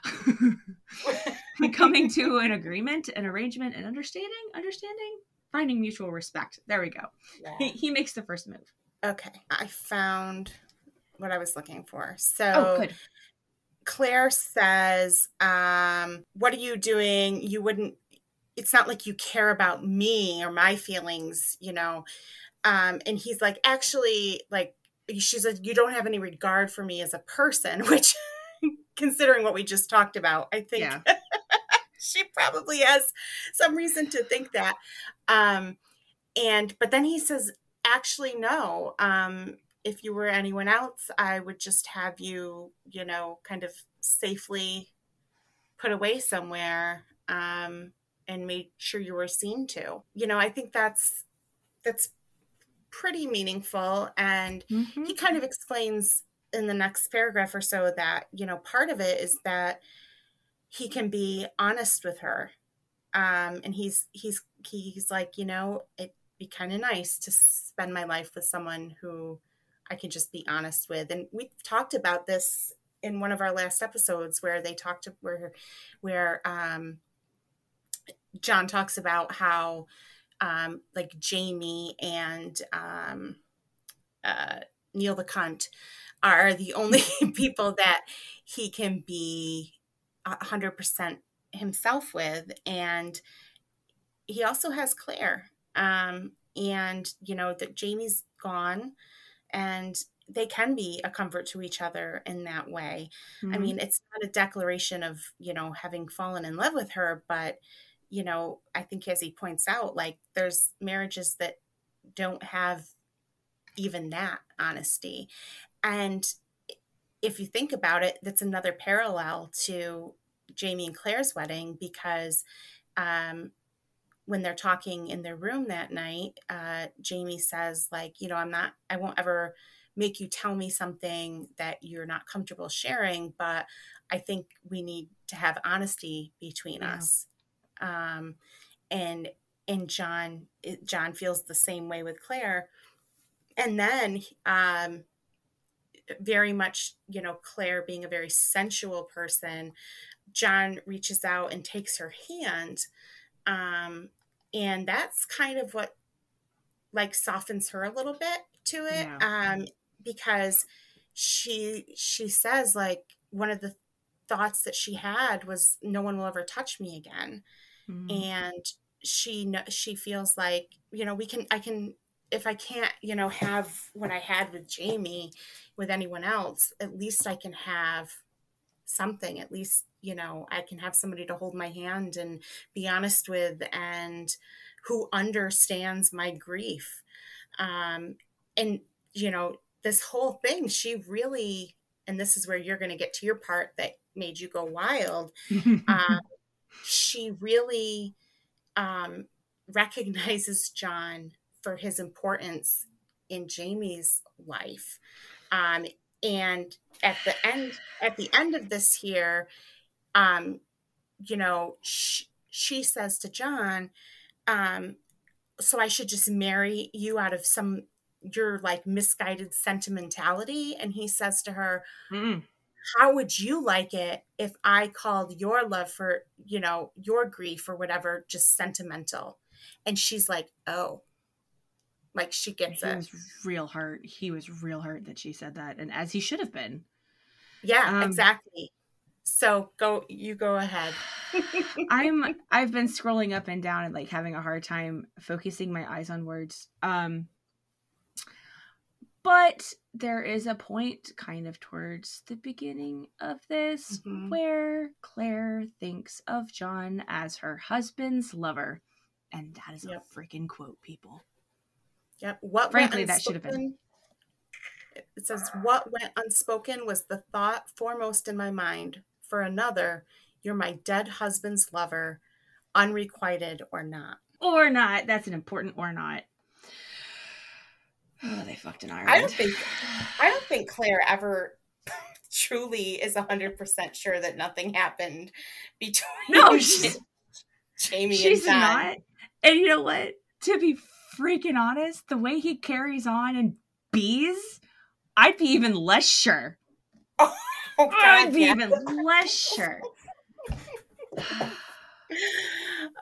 Speaker 1: Coming to an agreement, an arrangement, an understanding, understanding, finding mutual respect. There we go. Yeah. He, he makes the first move.
Speaker 2: Okay. I found what I was looking for. So
Speaker 1: oh, good.
Speaker 2: Claire says, um, What are you doing? You wouldn't, it's not like you care about me or my feelings, you know. Um, and he's like, Actually, like, she's like, You don't have any regard for me as a person, which, considering what we just talked about, I think yeah. she probably has some reason to think that. Um, and, but then he says, Actually, no. Um, if you were anyone else, I would just have you, you know, kind of safely put away somewhere um, and make sure you were seen to. You know, I think that's that's pretty meaningful, and mm-hmm. he kind of explains in the next paragraph or so that you know part of it is that he can be honest with her, um, and he's he's he's like you know it'd be kind of nice to spend my life with someone who I can just be honest with. And we talked about this in one of our last episodes where they talked to where where um, John talks about how um, like Jamie and um, uh, Neil the cunt are the only people that he can be hundred percent himself with, and he also has Claire. Um, and you know that Jamie's gone and they can be a comfort to each other in that way. Mm-hmm. I mean, it's not a declaration of, you know, having fallen in love with her, but, you know, I think as he points out, like there's marriages that don't have even that honesty. And if you think about it, that's another parallel to Jamie and Claire's wedding because um, when they're talking in their room that night, uh, Jamie says, like, you know, I'm not, I won't ever make you tell me something that you're not comfortable sharing, but I think we need to have honesty between yeah. us. Um, and and John, John feels the same way with Claire. And then um, very much, you know, Claire being a very sensual person, John reaches out and takes her hand. Um, and that's kind of what like softens her a little bit to it. Yeah. Um, because she she says like one of the thoughts that she had was no one will ever touch me again. Mm. And she she feels like, you know, we can I can if I can't, you know, have what I had with Jamie with anyone else, at least I can have something. At least, you know, I can have somebody to hold my hand and be honest with and who understands my grief. Um, and, you know, this whole thing, she really, and this is where you're going to get to your part that made you go wild. um, she really um, recognizes John for his importance in Jamie's life. Um, and at the end, at the end of this here, um, you know, she, she says to John, um, "So I should just marry you out of some your like misguided sentimentality?" And he says to her, mm. "How would you like it if I called your love for you know your grief or whatever just sentimental?" And she's like, "Oh." Like she gets
Speaker 1: he
Speaker 2: it.
Speaker 1: was real hurt. He was real hurt that she said that, and as he should have been.
Speaker 2: Yeah, um, exactly. So go, you go ahead.
Speaker 1: I'm. I've been scrolling up and down and like having a hard time focusing my eyes on words. Um, but there is a point kind of towards the beginning of this mm-hmm. where Claire thinks of John as her husband's lover. And that is yep. a freaking quote, people.
Speaker 2: Yep. What frankly that should have been. It says, What went unspoken was the thought foremost in my mind. For another, you're my dead husband's lover, unrequited or not.
Speaker 1: Or not. That's an important or not. Oh, they fucked an Ireland.
Speaker 2: I don't think I don't think Claire ever truly is hundred percent sure that nothing happened between no, she's, Jamie she's and John. not.
Speaker 1: And you know what? To be freaking honest, the way he carries on and bees, I'd be even less sure. Oh, God, be even less sure.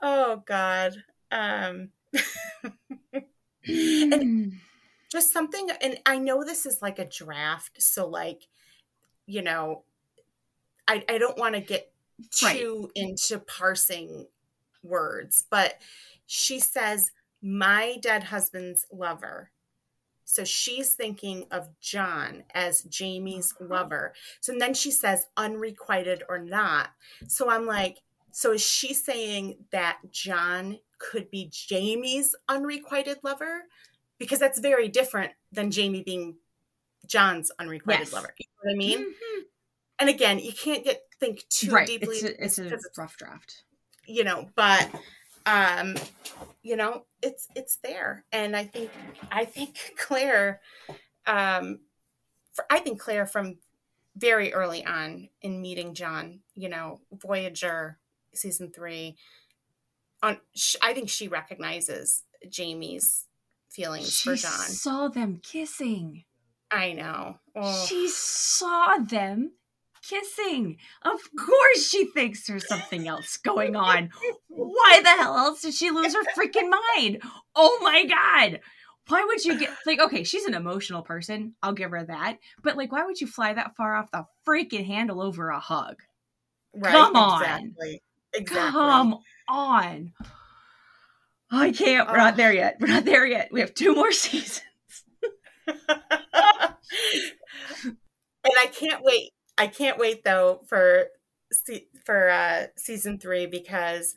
Speaker 2: oh God. Um and just something and I know this is like a draft, so like, you know, I, I don't want to get too right. into parsing words, but she says my dead husband's lover. So she's thinking of John as Jamie's uh-huh. lover. So then she says unrequited or not. So I'm like, so is she saying that John could be Jamie's unrequited lover? Because that's very different than Jamie being John's unrequited yes. lover. You know what I mean? Mm-hmm. And again, you can't get think too right. deeply.
Speaker 1: It's a, it's a rough draft.
Speaker 2: You know, but um, you know, it's it's there, and I think I think Claire, um, for, I think Claire from very early on in meeting John, you know, Voyager season three, on I think she recognizes Jamie's feelings she for John.
Speaker 1: Saw them kissing.
Speaker 2: I know.
Speaker 1: Oh. She saw them kissing. Of course she thinks there's something else going on. Why the hell else did she lose her freaking mind? Oh my god. Why would you get like okay, she's an emotional person. I'll give her that. But like why would you fly that far off the freaking handle over a hug? Right. Come on. Exactly. exactly. Come on. I can't. We're not there yet. We're not there yet. We have two more seasons. and
Speaker 2: I can't wait I can't wait though for for uh, season three because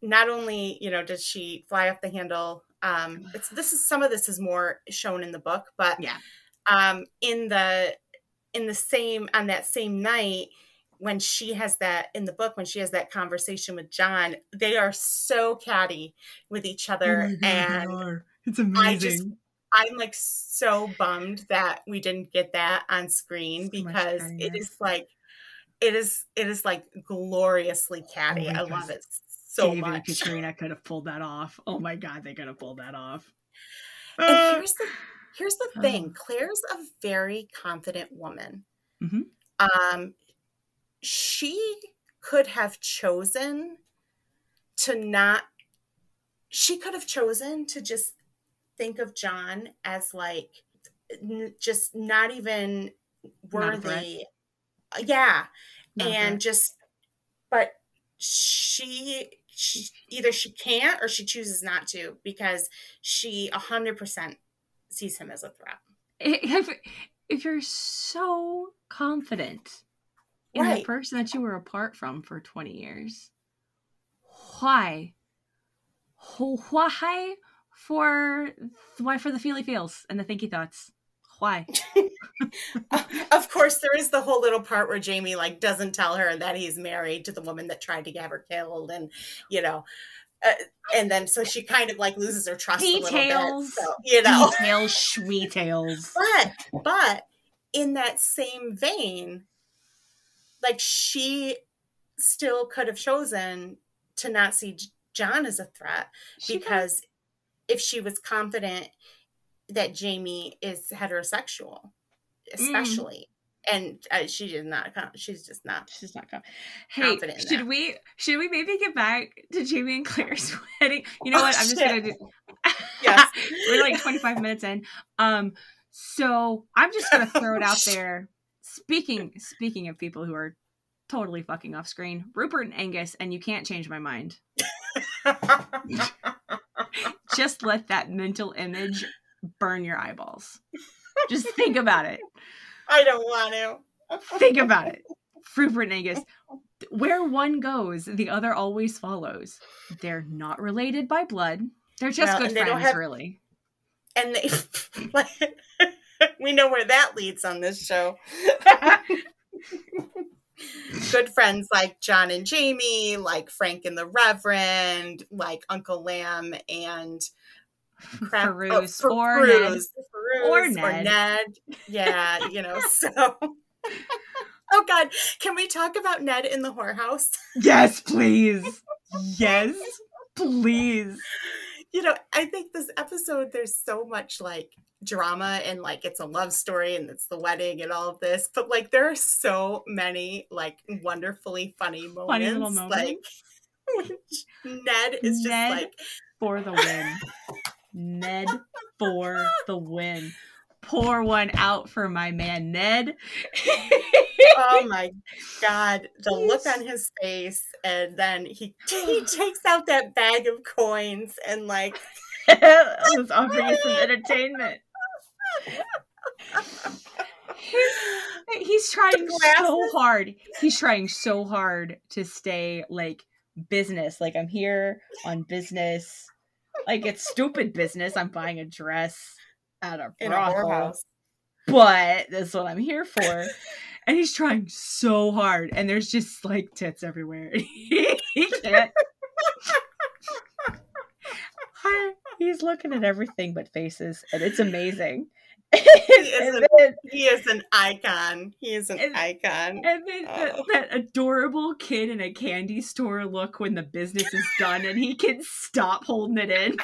Speaker 2: not only you know does she fly off the handle. Um, it's this is some of this is more shown in the book, but
Speaker 1: yeah,
Speaker 2: um, in the in the same on that same night when she has that in the book when she has that conversation with John, they are so catty with each other, oh God, and
Speaker 1: it's amazing.
Speaker 2: I'm like so bummed that we didn't get that on screen so because it is like it is it is like gloriously catty. Oh I love it so David much.
Speaker 1: And Caitriona could have pulled that off. Oh my god, they could have pulled that off.
Speaker 2: And here's the here's the thing
Speaker 1: Oh.
Speaker 2: claire's a very confident woman
Speaker 1: Mhm.
Speaker 2: um she could have chosen to not she could have chosen to just think of john as like n- just not even
Speaker 1: Not
Speaker 2: worthy. Yeah.
Speaker 1: Not
Speaker 2: and just but she, she either she can't or she chooses not to because she 100% sees him as a threat.
Speaker 1: If if you're so confident in the person that you were apart from for 20 years why? Why for why for the feely feels and the thinky thoughts. Why?
Speaker 2: Of course there is the whole little part where jamie like doesn't tell her that he's married to the woman that tried to get her killed and you know uh, and then so she kind of like loses her trust a little bit
Speaker 1: Details.
Speaker 2: so you know.
Speaker 1: Details schmeetails.
Speaker 2: But but in that same vein like she still could have chosen to not see john as a threat
Speaker 1: She
Speaker 2: because if she was confident that jamie is heterosexual especially and uh, she is not she's just not
Speaker 1: She's not com- Hey,
Speaker 2: confident
Speaker 1: should
Speaker 2: that.
Speaker 1: we should we maybe get back to Jamie and Claire's wedding? You know
Speaker 2: Oh,
Speaker 1: what? I'm just gonna do.
Speaker 2: Yes.
Speaker 1: We're like 25 minutes in. Um, so I'm just gonna throw it out there. Speaking speaking of people who are totally fucking off screen, Rupert and Angus, and you can't change my mind. Just let that mental image burn your eyeballs. Just think about it.
Speaker 2: i don't want to
Speaker 1: Think about it. Rupert and Where one goes, the other always follows. They're not related by blood. They're just
Speaker 2: Well,
Speaker 1: good
Speaker 2: and they don't
Speaker 1: friends,
Speaker 2: have-
Speaker 1: really.
Speaker 2: and they we know where that leads on this show good friends like john and jamie like frank and the reverend like uncle lamb and crap, oh,
Speaker 1: Peruse
Speaker 2: Fer-
Speaker 1: or Ned.
Speaker 2: Peruse, Peruse
Speaker 1: Or
Speaker 2: or
Speaker 1: Ned.
Speaker 2: Ned. Yeah, you know, so. Oh God, can we talk about Ned in the whorehouse?
Speaker 1: Yes, please. Yes, please.
Speaker 2: You know, I think this episode there's so much like drama and like it's a love story and it's the wedding and all of this, but like there are so many like wonderfully funny moments.
Speaker 1: Funny little
Speaker 2: Like Ned is just like
Speaker 1: For the win. Ned for the win. Pour one out for my man Ned.
Speaker 2: oh my god the look on his face and then he he takes out that bag of coins and like
Speaker 1: I was offering you some entertainment. He's, he's trying so hard. He's trying so hard to stay like business. Like I'm here on business. Like it's stupid business. I'm buying a dress at a brothel, but that's what I'm here for. And he's trying so hard, and there's just like tits everywhere. he can't. He's looking at everything but faces, and it's amazing.
Speaker 2: is
Speaker 1: and
Speaker 2: a-
Speaker 1: then,
Speaker 2: he is an icon he is an
Speaker 1: And-
Speaker 2: icon
Speaker 1: and then that,
Speaker 2: Oh.
Speaker 1: that adorable kid in a candy store look when the business is done, and he can stop holding it in.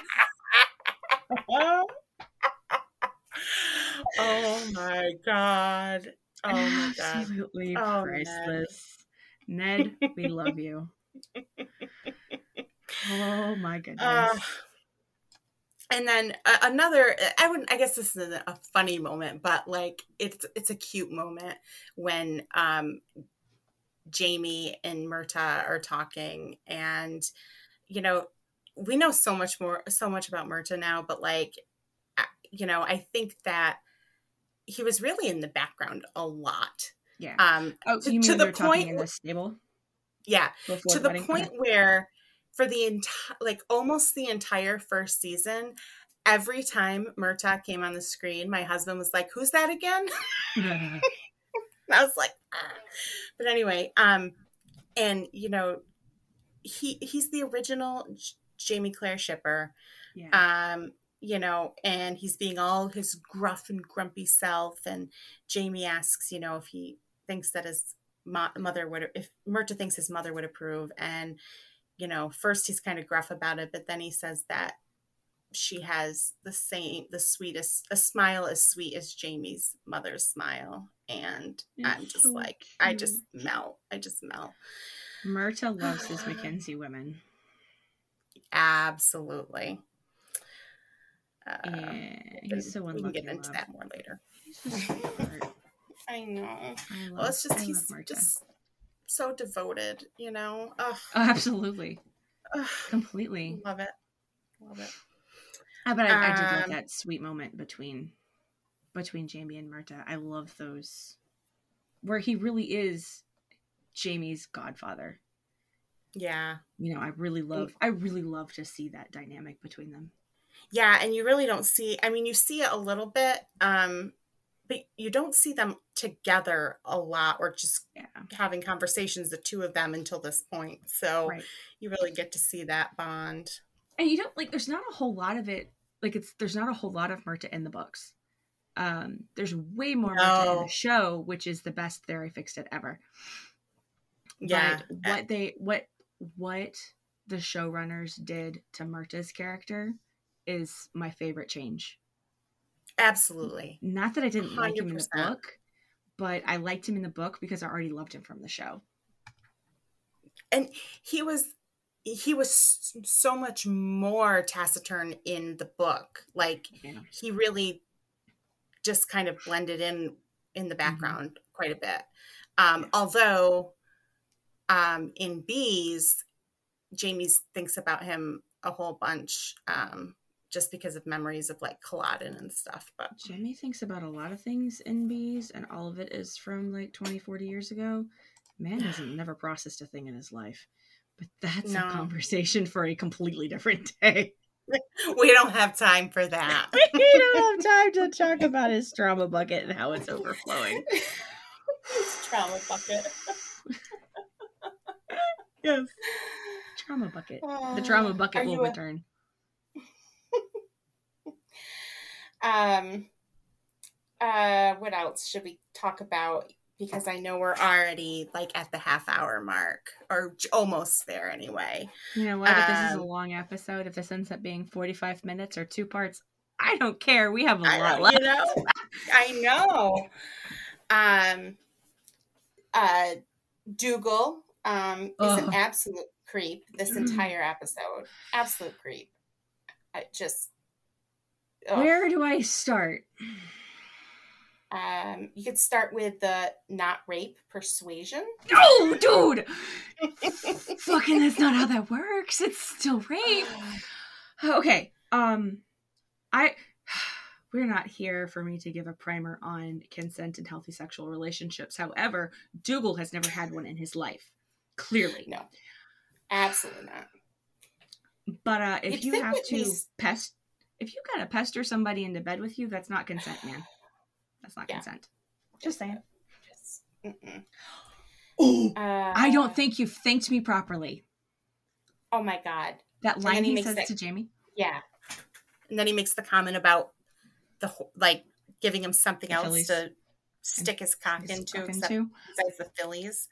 Speaker 2: Oh my god oh my god
Speaker 1: Absolutely
Speaker 2: Oh,
Speaker 1: priceless. Ned, we love you. Oh my goodness.
Speaker 2: Uh, and then uh, another i wouldn't i guess this is a, funny moment but like it's it's a cute moment when um jamie and Murtagh are talking and you know we know so much more so much about Murtagh now but like you know i think that he was really in the background a lot
Speaker 1: yeah.
Speaker 2: um
Speaker 1: oh,
Speaker 2: to-
Speaker 1: you
Speaker 2: to the point
Speaker 1: in the stable
Speaker 2: yeah to
Speaker 1: the
Speaker 2: the
Speaker 1: wedding?
Speaker 2: point
Speaker 1: Okay.
Speaker 2: where for the entire like almost the entire first season every time Murtagh came on the screen my husband was like who's that again i was like ah. but anyway um and you know he he's the original J- jamie claire shipper
Speaker 1: yeah.
Speaker 2: um you know and he's being all his gruff and grumpy self and jamie asks you know if he thinks that his mo- mother would if Murtagh thinks his mother would approve and you know first he's kind of gruff about it but then he says that she has the same, the sweetest, a smile as sweet as Jamie's mother's smile. And
Speaker 1: It's
Speaker 2: I'm just
Speaker 1: so
Speaker 2: like, I just melt. I just melt.
Speaker 1: Murtagh loves his Mackenzie women.
Speaker 2: Absolutely. Uh,
Speaker 1: And he's so
Speaker 2: we can get into
Speaker 1: love.
Speaker 2: that more later.
Speaker 1: He's a sweetheart.
Speaker 2: I know.
Speaker 1: I love,
Speaker 2: Well, it's just
Speaker 1: I
Speaker 2: he's just so devoted, you know. Ugh,
Speaker 1: Oh, absolutely.
Speaker 2: ugh,
Speaker 1: Completely.
Speaker 2: love it, love it.
Speaker 1: Uh, but I, I did love
Speaker 2: Um,
Speaker 1: that sweet moment between between Jamie and Murtagh. I love those where he really is Jamie's godfather.
Speaker 2: Yeah,
Speaker 1: You know, I really love I really love to see that dynamic between them.
Speaker 2: Yeah, and you really don't see. I mean, you see it a little bit, um, but you don't see them together a lot, or just
Speaker 1: Yeah.
Speaker 2: having conversations, the two of them, until this point. So
Speaker 1: Right.
Speaker 2: you really get to see that bond.
Speaker 1: And you don't like there's not a whole lot of it like it's there's not a whole lot of Murtagh in the books. Um there's way more Murtagh in the show, which is the best there I fixed it ever.
Speaker 2: Yeah,
Speaker 1: But what they what what the showrunners did to Murtagh's character is my favorite change.
Speaker 2: absolutely.
Speaker 1: Not that I didn't like him in the book, but I liked him in the book because I already loved him from the show.
Speaker 2: and he was he was so much more taciturn in the book like
Speaker 1: Yeah.
Speaker 2: he really just kind of blended in in the background quite a bit um
Speaker 1: Yeah.
Speaker 2: although um in bees jamie thinks about him a whole bunch um just because of memories of like Culloden and stuff but
Speaker 1: Jamie thinks about a lot of things in bees, and all of it is from like 20, 40 years ago. Man hasn't never processed a thing in his life. But that's
Speaker 2: No.
Speaker 1: a conversation for a completely different day.
Speaker 2: we don't have time for that
Speaker 1: we don't have time to talk about his trauma bucket and how it's overflowing.
Speaker 2: His trauma bucket
Speaker 1: Yes. Trauma bucket. The
Speaker 2: Uh,
Speaker 1: trauma bucket will
Speaker 2: a-
Speaker 1: return.
Speaker 2: Um, uh, what else should we talk about? Because I know we're already like at the half hour mark, or almost there anyway.
Speaker 1: You know what? If this is a
Speaker 2: Um,
Speaker 1: long episode, if this ends up being 45 minutes or two parts, I don't care. We have a
Speaker 2: I
Speaker 1: lot left.
Speaker 2: you know, I know. Um, uh, Dougal um is an absolute creep. This
Speaker 1: Mm.
Speaker 2: entire episode, absolute creep. I just. Ugh.
Speaker 1: Where do I start?
Speaker 2: Um, you could start with the not rape persuasion.
Speaker 1: No, dude! Fucking, that's not how that works. It's still rape. Okay, um, I. We're not here for me to give a primer on consent and healthy sexual relationships. However, Dougal has never had one in his life. Clearly.
Speaker 2: No, absolutely not.
Speaker 1: But uh, if
Speaker 2: You'd
Speaker 1: you have to
Speaker 2: these-
Speaker 1: pest, if you gotta pester somebody into bed with you, that's not consent, man. That's not
Speaker 2: Yeah.
Speaker 1: consent. Just saying.
Speaker 2: Just, mm-mm.
Speaker 1: Oh,
Speaker 2: Uh,
Speaker 1: I don't think you thanked me properly.
Speaker 2: Oh my god.
Speaker 1: That line
Speaker 2: he
Speaker 1: he, says
Speaker 2: that-
Speaker 1: to Jamie.
Speaker 2: Yeah. And then he makes the comment about the whole- like giving him something
Speaker 1: The
Speaker 2: else
Speaker 1: fillies.
Speaker 2: to stick his cock
Speaker 1: He's
Speaker 2: into,
Speaker 1: talking
Speaker 2: except
Speaker 1: to.
Speaker 2: besides the fillies.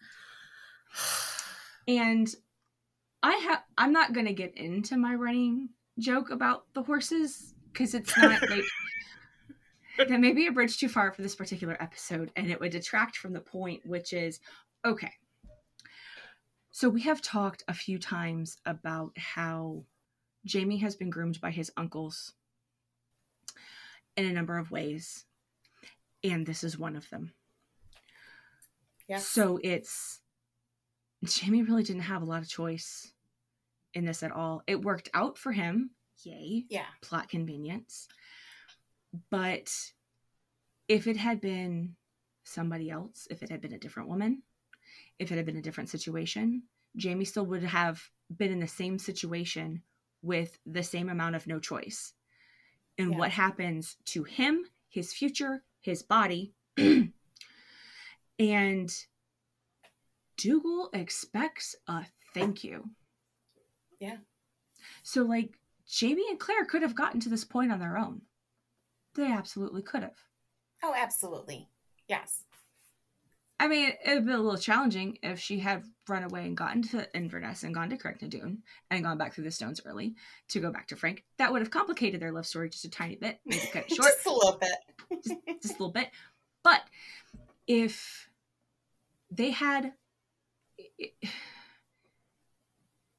Speaker 1: And I have. I'm not gonna get into my running joke about the horses because it's not like that. May be a bridge too far for this particular episode, and it would detract from the point, which is okay. So we have talked a few times about how Jamie has been groomed by his uncles in a number of ways, and this is one of them.
Speaker 2: Yeah.
Speaker 1: So it's Jamie really didn't have a lot of choice in this at all. It worked out for him. Yay.
Speaker 2: Yeah.
Speaker 1: Plot convenience. But if it had been somebody else, if it had been a different woman, if it had been a different situation, Jamie still would have been in the same situation with the same amount of no choice. And
Speaker 2: Yeah.
Speaker 1: what happens to him, his future, his body, and Dougal expects a thank you.
Speaker 2: Yeah.
Speaker 1: So, like, Jamie and Claire could have gotten to this point on their own. They absolutely could have.
Speaker 2: Oh, absolutely. Yes.
Speaker 1: I mean, it would be a little challenging if she had run away and gotten to Inverness and gone to Craigh na Dun and gone back through the stones early to go back to Frank. That would have complicated their love story just a tiny bit, maybe cut it short.
Speaker 2: just a little bit.
Speaker 1: just, just a little bit. But if they had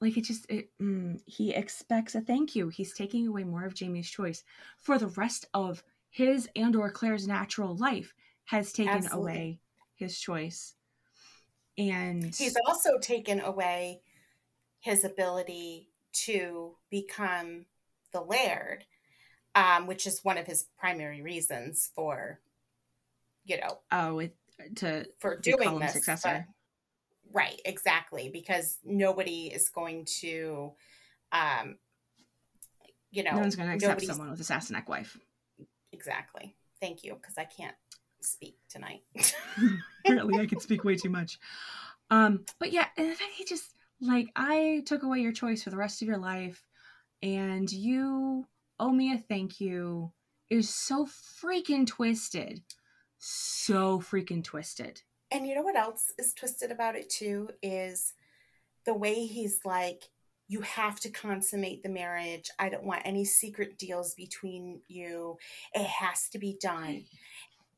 Speaker 1: like it just it, mm, he expects a thank you. He's taking away more of jamie's choice for the rest of his and or claire's natural life has taken Absolutely. away his choice. And
Speaker 2: he's also taken away his ability to become the laird um, which is one of his primary reasons for you know
Speaker 1: oh it, to
Speaker 2: for doing this successor Right, exactly, because nobody is going to, um, you know,
Speaker 1: no one's going to accept someone with a Sassenach wife.
Speaker 2: Exactly. Thank you, because I can't speak tonight.
Speaker 1: Apparently, I can speak way too much. Um, but yeah, in fact, he just like I took away your choice for the rest of your life, and you owe me a thank you. Is so freaking twisted, so freaking twisted.
Speaker 2: And you know what else is twisted about it too is the way he's like, you have to consummate the marriage. I don't want any secret deals between you. It has to be done.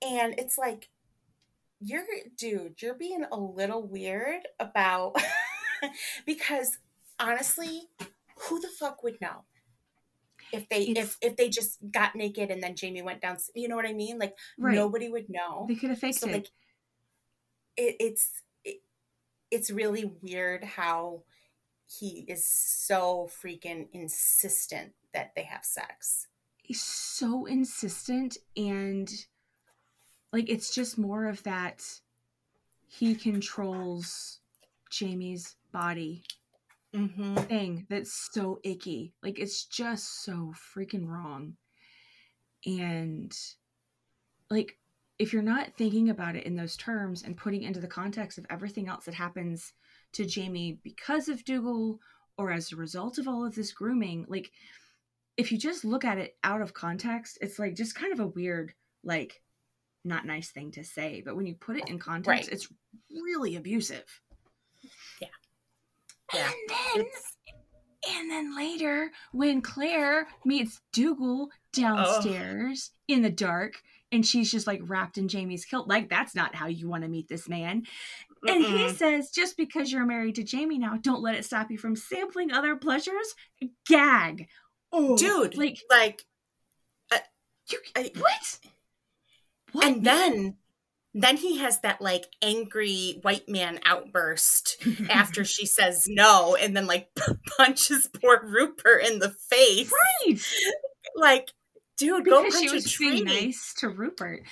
Speaker 2: And it's like, you're, dude, you're being a little weird about, because honestly, who the fuck would know? if they it's, if if they just got naked and then Jamie went down you know what I mean like right. nobody would know
Speaker 1: they could have faked so, it
Speaker 2: like it, it's it, it's really weird how he is so freaking insistent that they have sex.
Speaker 1: He's so insistent and like it's just more of that he controls Jamie's body mm-hmm. thing that's so icky. Like it's just so freaking wrong. And like if you're not thinking about it in those terms and putting into the context of everything else that happens to Jamie because of Dougal or as a result of all of this grooming, like if you just look at it out of context, it's like just kind of a weird, like, not nice thing to say. But when you put it in context, right. it's really abusive.
Speaker 2: Yeah. Yeah.
Speaker 1: And then and then later, when Claire meets Dougal downstairs oh. in the dark, and she's just like wrapped in Jamie's kilt. Like, that's not how you want to meet this man. Mm-mm. And he says, just because you're married to Jamie now, don't let it stop you from sampling other pleasures. Gag.
Speaker 2: Oh, dude, like, like, uh,
Speaker 1: you, I, what?
Speaker 2: what? And then, then he has that like angry white man outburst after she says no, and then like punches poor Rupert in the face.
Speaker 1: Right.
Speaker 2: Like, dude, because she was being
Speaker 1: nice to Rupert.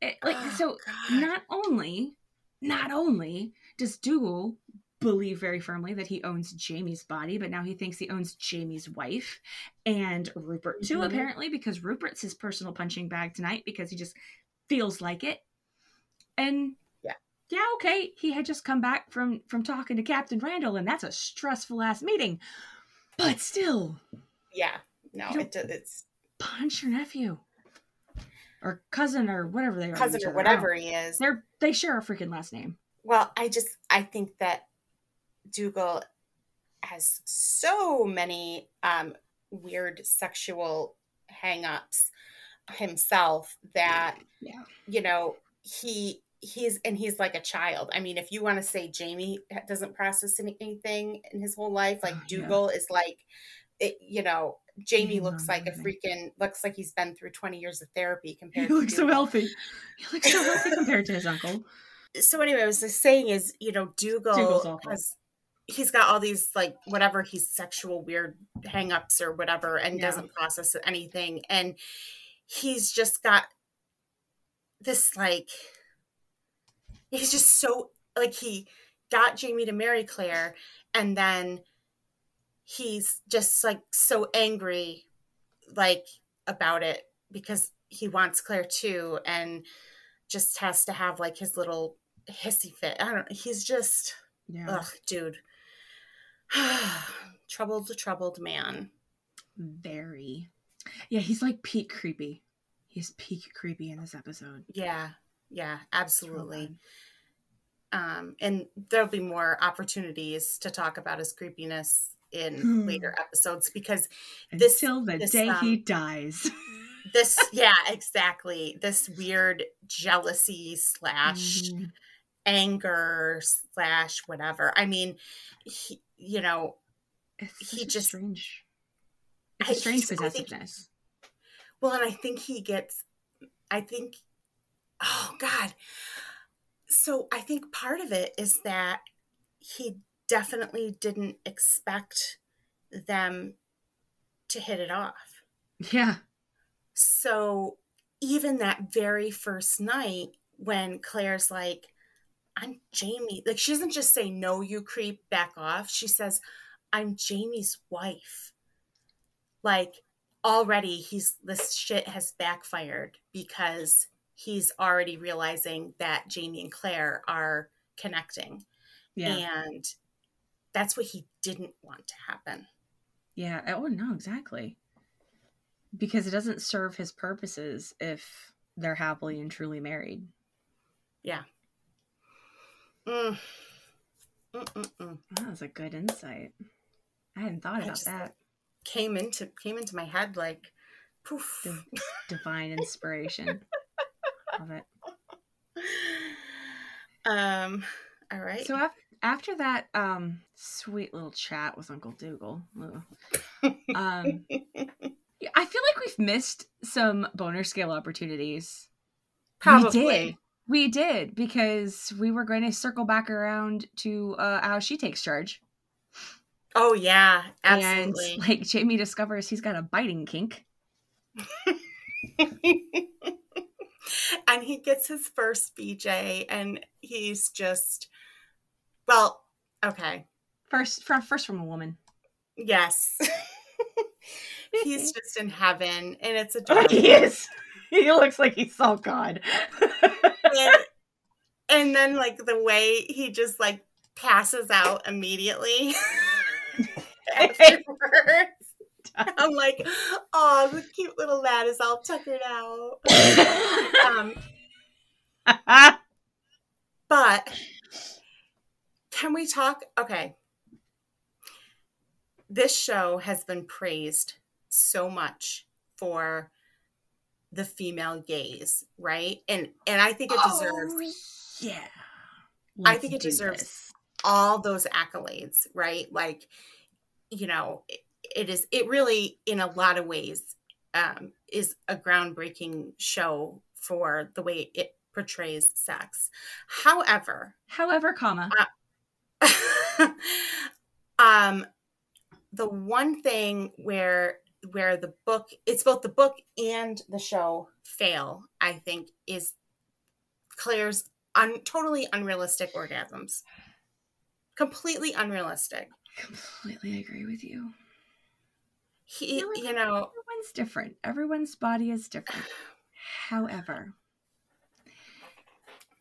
Speaker 1: It, like oh, so, God. not only, not only does Dougal believe very firmly that he owns Jamie's body, but now he thinks he owns Jamie's wife and Rupert too, mm-hmm. apparently, because Rupert's his personal punching bag tonight because he just feels like it. And
Speaker 2: yeah,
Speaker 1: yeah, okay, he had just come back from from talking to Captain Randall, and that's a stressful ass meeting. But still,
Speaker 2: yeah, no, it, it's
Speaker 1: punch your nephew or cousin or whatever they are.
Speaker 2: Cousin or whatever he is.
Speaker 1: They're they share a freaking last name.
Speaker 2: Well, I just I think that Dougal has so many um, weird sexual hangups himself that
Speaker 1: yeah.
Speaker 2: you know he he's and he's like a child. I mean, if you want to say Jamie doesn't process anything in his whole life, like oh, Dougal yeah. is like, it, you know, Jamie looks like a freaking looks like he's been through 20 years of therapy compared
Speaker 1: he looks so healthy. He looks so healthy compared to his uncle.
Speaker 2: So anyway, I was just saying is, you know, Dougal has he's got all these like whatever he's sexual weird hangups or whatever and yeah. doesn't process anything. And he's just got this like he's just so like he got Jamie to marry Claire and then he's just like so angry like about it because he wants Claire too and just has to have like his little hissy fit. I don't he's just yeah. ugh, dude. troubled troubled man.
Speaker 1: Very. Yeah, he's like peak creepy. He's peak creepy in this episode.
Speaker 2: Yeah. Yeah, absolutely. Um, and there'll be more opportunities to talk about his creepiness in later episodes because
Speaker 1: this until the this, day um, he dies.
Speaker 2: this, yeah, exactly. This weird jealousy slash mm. anger slash whatever. I mean, he, you know,
Speaker 1: it's he just strange. It's a strange possessiveness.
Speaker 2: Think, well, and I think he gets. I think. Oh God. So I think part of it is that he definitely didn't expect them to hit it off.
Speaker 1: Yeah.
Speaker 2: So even that very first night when Claire's like, I'm Jamie, like she doesn't just say, No, you creep, back off. She says, I'm Jamie's wife. Like already he's this shit has backfired because he's already realizing that Jamie and Claire are connecting. Yeah. And that's what he didn't want to happen.
Speaker 1: Yeah. Oh no, exactly. Because it doesn't serve his purposes if they're happily and truly married.
Speaker 2: Yeah.
Speaker 1: Mm. That was a good insight. I hadn't thought about that.
Speaker 2: Came into came into my head like poof.
Speaker 1: divine inspiration. Love it.
Speaker 2: Um all right.
Speaker 1: So after, after that um sweet little chat with Uncle Dougal, um I feel like we've missed some boner scale opportunities.
Speaker 2: Probably.
Speaker 1: We did. We did because we were going to circle back around to uh, how she takes charge.
Speaker 2: Oh yeah, absolutely.
Speaker 1: And like Jamie discovers he's got a biting kink.
Speaker 2: and he gets his first BJ and he's just well, okay.
Speaker 1: First from first from a woman.
Speaker 2: Yes. he's just in heaven and it's adorable.
Speaker 1: he is. He looks like he saw God.
Speaker 2: and, and then like the way he just like passes out immediately. afterwards. I'm like, oh, the cute little lad is all tuckered out. um, but can we talk? Okay. This show has been praised so much for the female gaze, right? And and I think it deserves
Speaker 1: oh, yeah.
Speaker 2: Let's I think it deserves this. all those accolades, right? Like you know, it, it is, it really, in a lot of ways, um, is a groundbreaking show for the way it portrays sex. However,
Speaker 1: however, comma,
Speaker 2: uh, um, the one thing where where the book it's both the book and the show fail i think is claire's un, totally unrealistic orgasms completely unrealistic
Speaker 1: completely agree with you.
Speaker 2: He, you know,
Speaker 1: everyone's different. Everyone's body is different. However,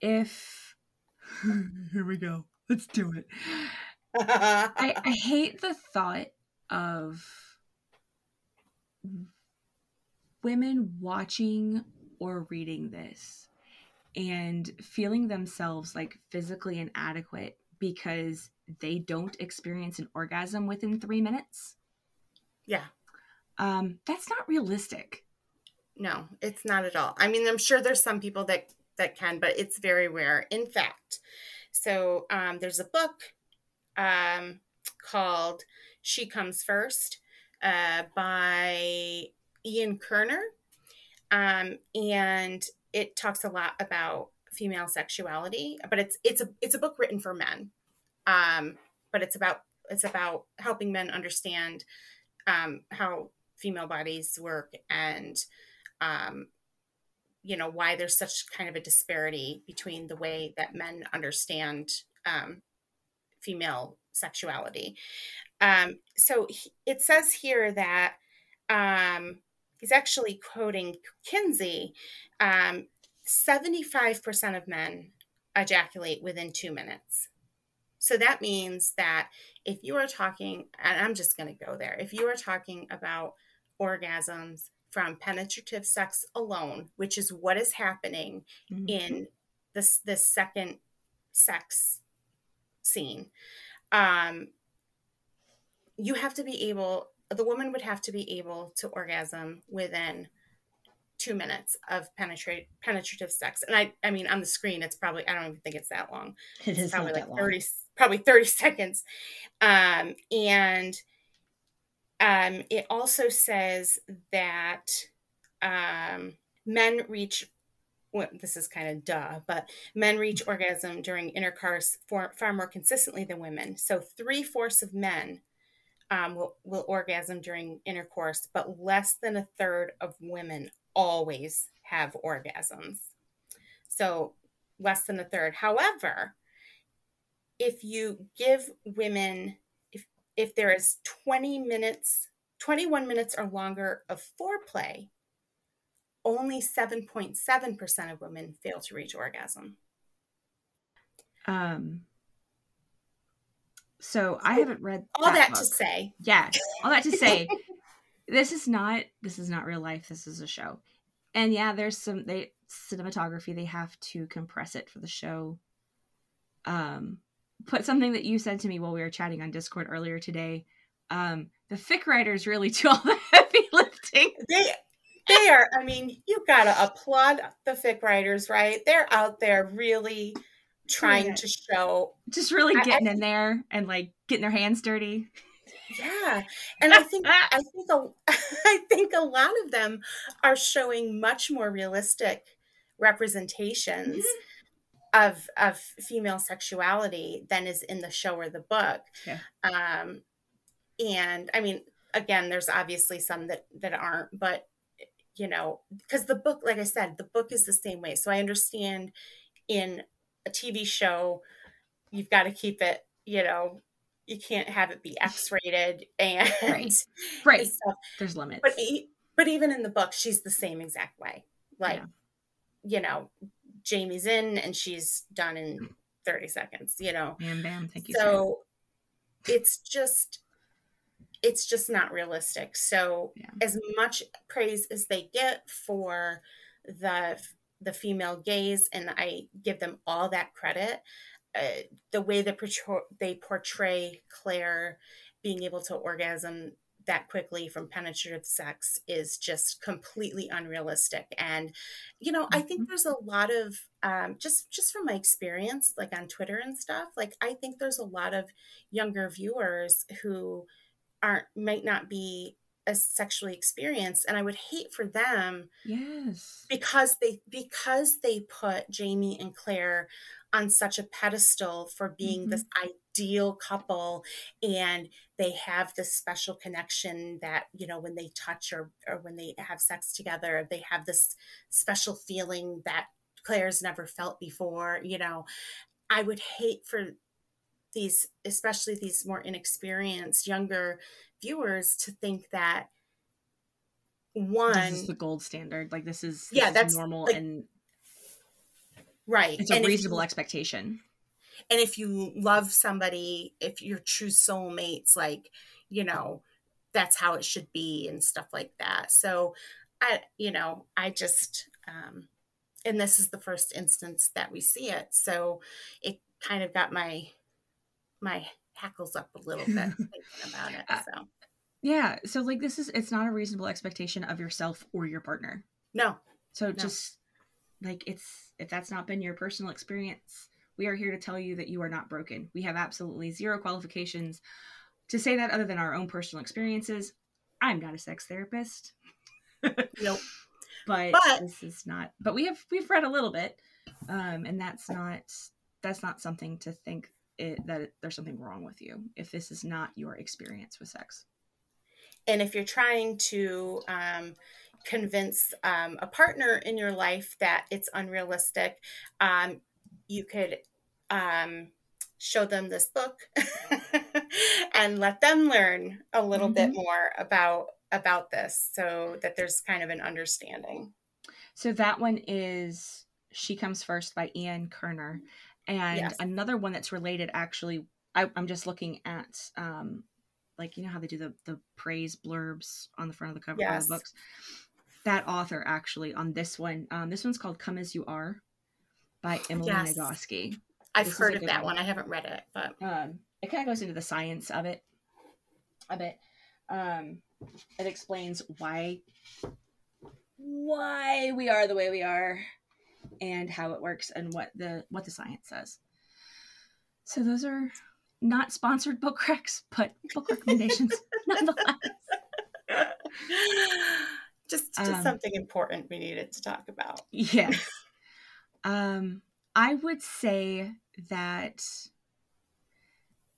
Speaker 1: if here we go, let's do it. I, I hate the thought of women watching or reading this and feeling themselves like physically inadequate because they don't experience an orgasm within three minutes.
Speaker 2: Yeah.
Speaker 1: Um, that's not realistic.
Speaker 2: No, it's not at all. I mean, I'm sure there's some people that that can, but it's very rare. In fact, so um, there's a book um, called "She Comes First uh, by Ian Kerner, um, and it talks a lot about female sexuality, but it's it's a it's a book written for men. Um, but it's about it's about helping men understand um, how female bodies work and um, you know why there's such kind of a disparity between the way that men understand um, female sexuality. Um, so he, it says here that um, he's actually quoting Kinsey. Um, 75% of men ejaculate within two minutes. So that means that if you are talking, and I'm just going to go there, if you are talking about orgasms from penetrative sex alone, which is what is happening mm-hmm. in this this second sex scene. Um you have to be able the woman would have to be able to orgasm within two minutes of penetrate penetrative sex. And i i mean on the screen it's probably i don't even think it's that long.
Speaker 1: It
Speaker 2: it's
Speaker 1: is
Speaker 2: probably like
Speaker 1: that long.
Speaker 2: 30 probably 30 seconds. Um and um it also says that um men reach well, this is kind of duh, but men reach orgasm during intercourse for, far more consistently than women. So three fourths of men um, will, will orgasm during intercourse, but less than a third of women always have orgasms. So less than a third. However, if you give women, if if there is 20 minutes, 21 minutes or longer of foreplay, only 7.7% of women fail to reach orgasm.
Speaker 1: Um. So I haven't read
Speaker 2: All that,
Speaker 1: book.
Speaker 2: to say,
Speaker 1: yeah all that to say this is not this is not real life this is a show and yeah there's some they cinematography they have to compress it for the show um put something that you said to me while we were chatting on discord earlier today um the fic writers really do all the heavy lifting
Speaker 2: they they are, I mean, you gotta applaud the fic writers, right? They're out there really trying to show
Speaker 1: just really
Speaker 2: I- I
Speaker 1: getting in there and like getting their hands dirty
Speaker 2: Yeah, and I think I think a, I think a lot of them are showing much more realistic representations of of female sexuality than is in the show or the book.
Speaker 1: Yeah.
Speaker 2: Um, and I mean, again, there's obviously some that that aren't, but you know, because the book, like I said, the book is the same way. So I understand in a TV show, you've got to keep it, you know, you can't have it be X rated and
Speaker 1: Right. right
Speaker 2: and stuff.
Speaker 1: there's limits
Speaker 2: But but even in the book, she's the same exact way. Like,
Speaker 1: Yeah.
Speaker 2: you know, Jamie's in and she's done in 30 seconds, you know.
Speaker 1: bam bam thank you sir.
Speaker 2: So it's just it's just not realistic. So
Speaker 1: Yeah.
Speaker 2: as much praise as they get for the the female gaze, and I give them all that credit, uh, the way that portray, they portray Claire being able to orgasm that quickly from penetrative sex is just completely unrealistic and you know i think
Speaker 1: Mhm.
Speaker 2: there's a lot of um, just just from my experience like on twitter and stuff like i think there's a lot of younger viewers who aren't might not be as sexually experienced and i would hate for them
Speaker 1: yes.
Speaker 2: because they because they put Jamie and Claire on such a pedestal for being this mm-hmm. ideal couple and they have this special connection that you know when they touch or or when they have sex together they have this special feeling that Claire's never felt before you know. I would hate for these especially these more inexperienced younger viewers to think that one
Speaker 1: this is the gold standard. Like this is
Speaker 2: Yeah,
Speaker 1: this is
Speaker 2: that's,
Speaker 1: normal
Speaker 2: like,
Speaker 1: and
Speaker 2: right
Speaker 1: it's a
Speaker 2: and if you-
Speaker 1: reasonable expectation.
Speaker 2: And if you love somebody if you're true soulmates like you know that's how it should be and stuff like that. So i you know i just um and this is the first instance that we see it. So it kind of got my my hackles up a little bit thinking about it
Speaker 1: Uh,
Speaker 2: so
Speaker 1: Yeah, so like this is it's not a reasonable expectation of yourself or your partner.
Speaker 2: no
Speaker 1: So just like it's if that's not been your personal experience, we are here to tell you that you are not broken. We have absolutely zero qualifications to say that other than our own personal experiences. I'm not a sex therapist,
Speaker 2: nope
Speaker 1: but,
Speaker 2: But-
Speaker 1: this is not but we have we've read a little bit. Um and that's not that's not something to think it, that there's something wrong with you if this is not your experience with sex.
Speaker 2: and if you're trying to um, convince um, a partner in your life that it's unrealistic um, you could um, show them this book and let them learn a little bit more about about this so that there's kind of an understanding
Speaker 1: So that one is She Comes First by Ian Kerner. And
Speaker 2: Yes.
Speaker 1: another one that's related actually, I, I'm just looking at um like you know how they do the the praise blurbs on the front of the cover
Speaker 2: Yes.
Speaker 1: of the books. That author actually on this one, um, this one's called Come As You Are by Emily
Speaker 2: Yes.
Speaker 1: Nagoski.
Speaker 2: I've heard of that one. one. I haven't read it, but
Speaker 1: um, it kind of goes into the science of it a bit. Um, it explains why why we are the way we are and how it works and what the what the science says. So those are not sponsored book recs, but book recommendations nonetheless.
Speaker 2: just just um, something important we needed to talk about.
Speaker 1: Yes. um I would say that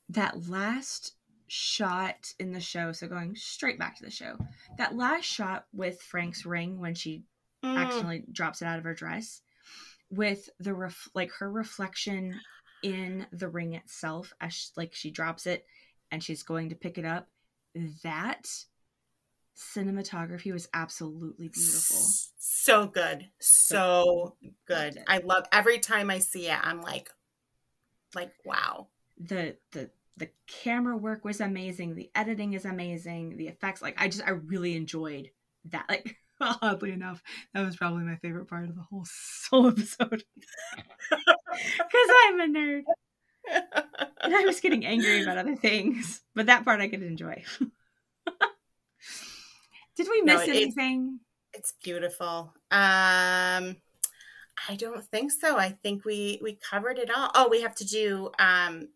Speaker 1: that last shot in the show, so going straight back to the show, that last shot with Frank's ring when she mm. accidentally drops it out of her dress, with the ref- like her reflection in the ring itself as she, like she drops it and she's going to pick it up, that cinematography was absolutely beautiful.
Speaker 2: So good. So good. I love every time I see it, I'm like like wow.
Speaker 1: The the the camera work was amazing the editing is amazing the effects like i just i really enjoyed that like oddly enough that was probably my favorite part of the whole soul episode because i'm a nerd and i was getting angry about other things but that part i could enjoy did we miss no, it, anything
Speaker 2: it's beautiful um I don't think so. I think we we covered it all. Oh, we have to do um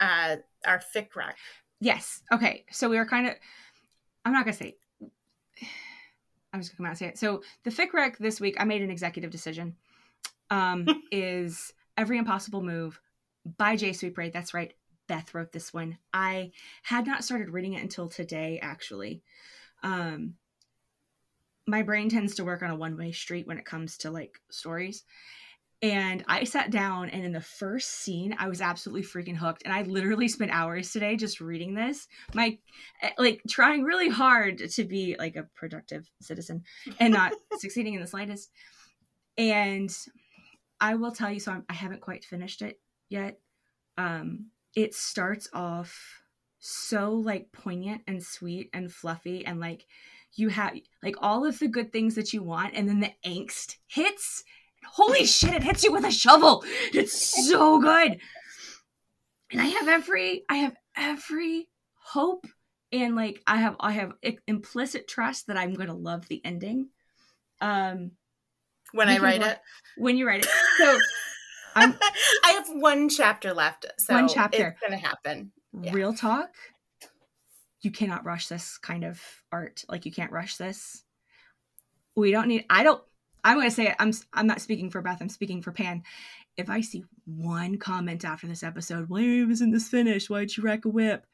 Speaker 2: uh, our fic rec.
Speaker 1: Yes. Okay. So we were kind of. I'm not gonna say. I'm just gonna come out and say it. So the fic rec this week, I made an executive decision. Um, is every impossible move by JeSuisPrest. That's right. Beth wrote this one. I had not started reading it until today, actually. Um, my brain tends to work on a one way street when it comes to like stories. And I sat down, and in the first scene, I was absolutely freaking hooked. And I literally spent hours today just reading this, my eh, like trying really hard to be like a productive citizen and not succeeding in the slightest. And I will tell you, so I'm, I have not quite finished it yet. Um, it starts off so like poignant and sweet and fluffy, and like you have like all of the good things that you want, and then the angst hits holy shit, it hits you with a shovel. It's so good. And I have every, I have every hope and like I have, I have implicit trust that I'm going to love the ending. Um,
Speaker 2: when I write it,
Speaker 1: when you write it. So
Speaker 2: I'm, I have one chapter left. So one chapter. It's going to happen.
Speaker 1: Yeah. Real talk. You cannot rush this kind of art. Like you can't rush this. We don't need, I don't, I'm going to say it. I'm I'm not speaking for Beth. I'm speaking for Pan. If I see one comment after this episode, why isn't this finished? Why'd you rec a WIP?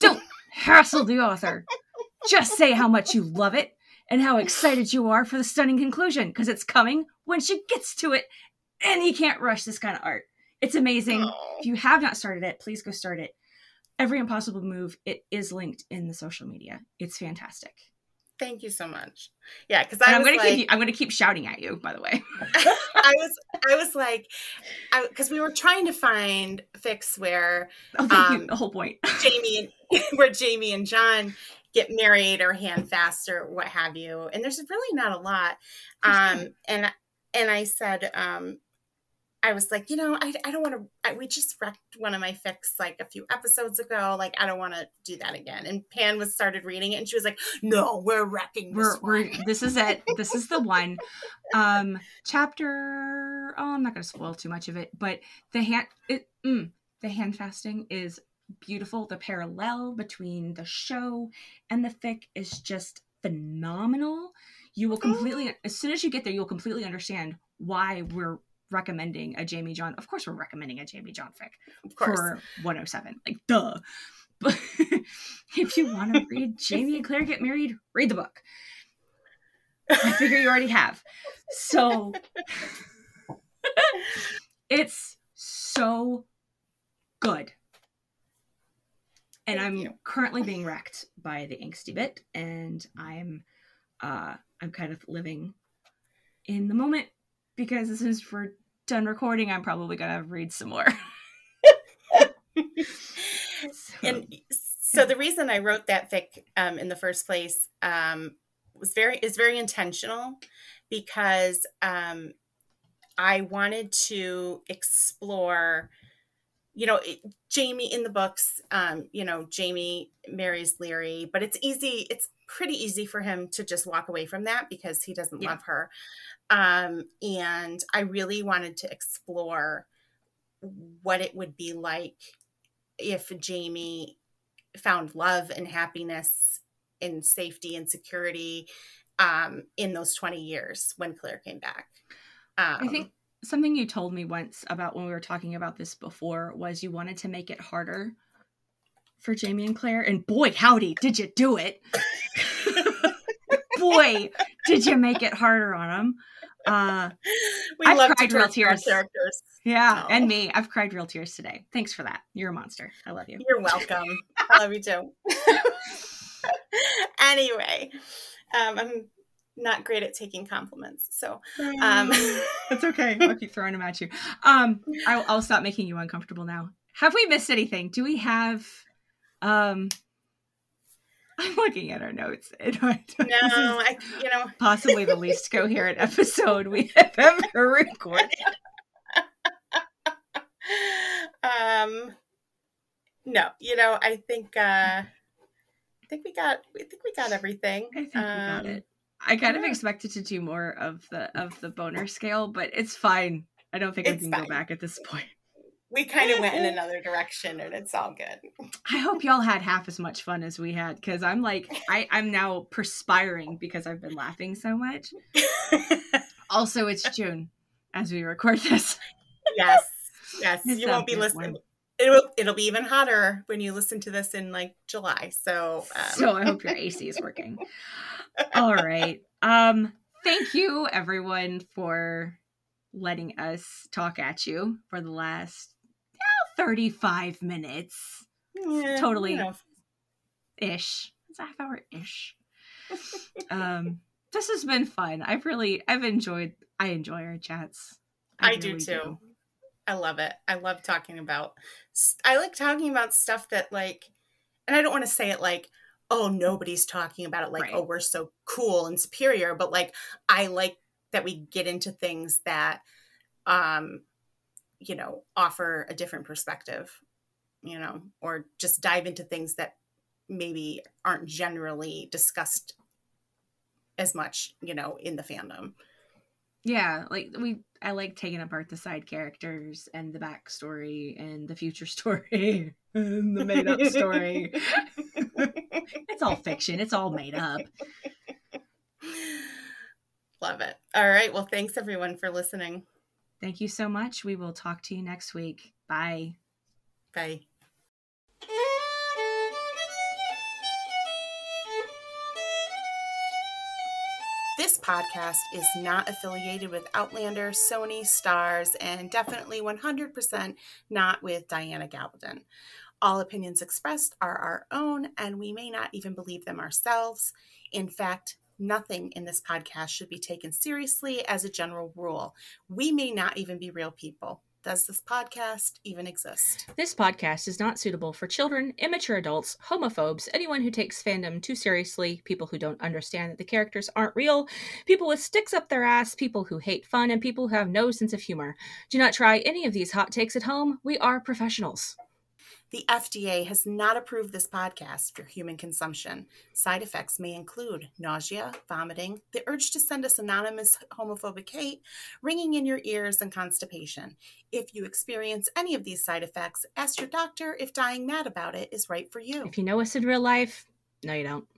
Speaker 1: Don't hassle the author. Just say how much you love it and how excited you are for the stunning conclusion because it's coming when she gets to it. And he can't rush this kind of art. It's amazing. Oh. If you have not started it, please go start it. Every impossible move, it is linked in the social media. It's fantastic.
Speaker 2: Thank you so much. Yeah, because I'm
Speaker 1: gonna
Speaker 2: like,
Speaker 1: keep I'm gonna keep shouting at you. By the way,
Speaker 2: I was I was like, because we were trying to find fics where
Speaker 1: oh, um, the whole point
Speaker 2: Jamie and, where Jamie and John get married or hand fast or what have you, and there's really not a lot. Um, and and I said, um, I was like, you know, I, I don't want to. We just recced one of my fics like a few episodes ago. Like, I don't want to do that again. And Pan was started reading it, and she was like, "No, we're reccing this
Speaker 1: we're. We're, this is it. this is the one." Um, chapter. Oh, I'm not going to spoil too much of it, but the hand. It, mm, the hand fasting is beautiful. The parallel between the show and the fic is just phenomenal. You will completely, oh. as soon as you get there, you'll completely understand why we're recommending a Jamie John. Of course, we're recommending a Jamie John fic for 107. Like, duh. But if you want to read Jamie and Claire get married, read the book. I figure you already have. So it's so good. And Thank I'm you. currently being wrecked by the angsty bit, and I'm uh I'm kind of living in the moment because this is we're done recording, I'm probably gonna read some more.
Speaker 2: so, and so the reason I wrote that fic um, in the first place um, was very is very intentional because um, I wanted to explore, you know, it, Jamie in the books, um, you know, Jamie marries Laoghaire, but it's easy, it's pretty easy for him to just walk away from that because he doesn't yeah. love her. Um, and I really wanted to explore what it would be like if Jamie found love and happiness and safety and security um, in those 20 years when Claire came back.
Speaker 1: Um, I think something you told me once about when we were talking about this before was you wanted to make it harder for Jamie and Claire. And boy, howdy, did you do it? boy, did you make it harder on them. Uh, we I've cried real tears. Characters. Yeah, oh. and me. I've cried real tears today. Thanks for that. You're a monster. I love you.
Speaker 2: You're welcome. I love you too. anyway, um, I'm not great at taking compliments, so um,
Speaker 1: that's okay. I'll keep throwing them at you. Um, I'll, I'll stop making you uncomfortable now. Have we missed anything? Do we have? Um, I'm looking at our notes. no,
Speaker 2: I, you know,
Speaker 1: possibly the least coherent episode we have ever recorded.
Speaker 2: um, no, you know, I think, uh, I think we got, I think we got everything.
Speaker 1: I think um, we got um, it. I kind yeah. of expected to do more of the of the boner scale, but it's fine. I don't think it's I can fine. go back at this point
Speaker 2: we kind of went in another direction and it's all good.
Speaker 1: I hope y'all had half as much fun as we had because I'm like I, I'm now perspiring because I've been laughing so much. also, it's June as we record this.
Speaker 2: Yes. Yes. It's you won't be listening. It'll it'll be even hotter when you listen to this in like July. So
Speaker 1: um. So I hope your AC is working. all right. Um thank you everyone for letting us talk at you for the last 35 minutes. Yeah, totally know. ish. It's a half hour ish. um, this has been fun. I've really, I've enjoyed, I enjoy our chats.
Speaker 2: I, I do too. Do. I love it. I love talking about, I like talking about stuff that like, and I don't want to say it like, oh, nobody's talking about it like, right. oh, we're so cool and superior, but like, I like that we get into things that, um, you know offer a different perspective you know or just dive into things that maybe aren't generally discussed as much you know in the fandom.
Speaker 1: Yeah like we i like taking apart the side characters and the backstory and the future story and the made up story. It's all fiction. It's all made up.
Speaker 2: Love it. All right. Well thanks everyone for listening
Speaker 1: Thank you so much. We will talk to you next week. Bye.
Speaker 2: Bye. This podcast is not affiliated with Outlander, Sony, Starz, and definitely 100% not with Diana Gabaldon. All opinions expressed are our own, and we may not even believe them ourselves. In fact, Nothing in this podcast should be taken seriously as a general rule. We may not even be real people. Does this podcast even exist?
Speaker 1: This podcast is not suitable for children, immature adults, homophobes, anyone who takes fandom too seriously, people who don't understand that the characters aren't real, people with sticks up their ass, people who hate fun, and people who have no sense of humor. Do not try any of these hot takes at home. We are professionals.
Speaker 2: The FDA has not approved this podcast for human consumption. Side effects may include nausea, vomiting, the urge to send us anonymous homophobic hate, ringing in your ears, and constipation. If you experience any of these side effects, ask your doctor if dying mad about it is right for you.
Speaker 1: If you know us in real life, no, you don't.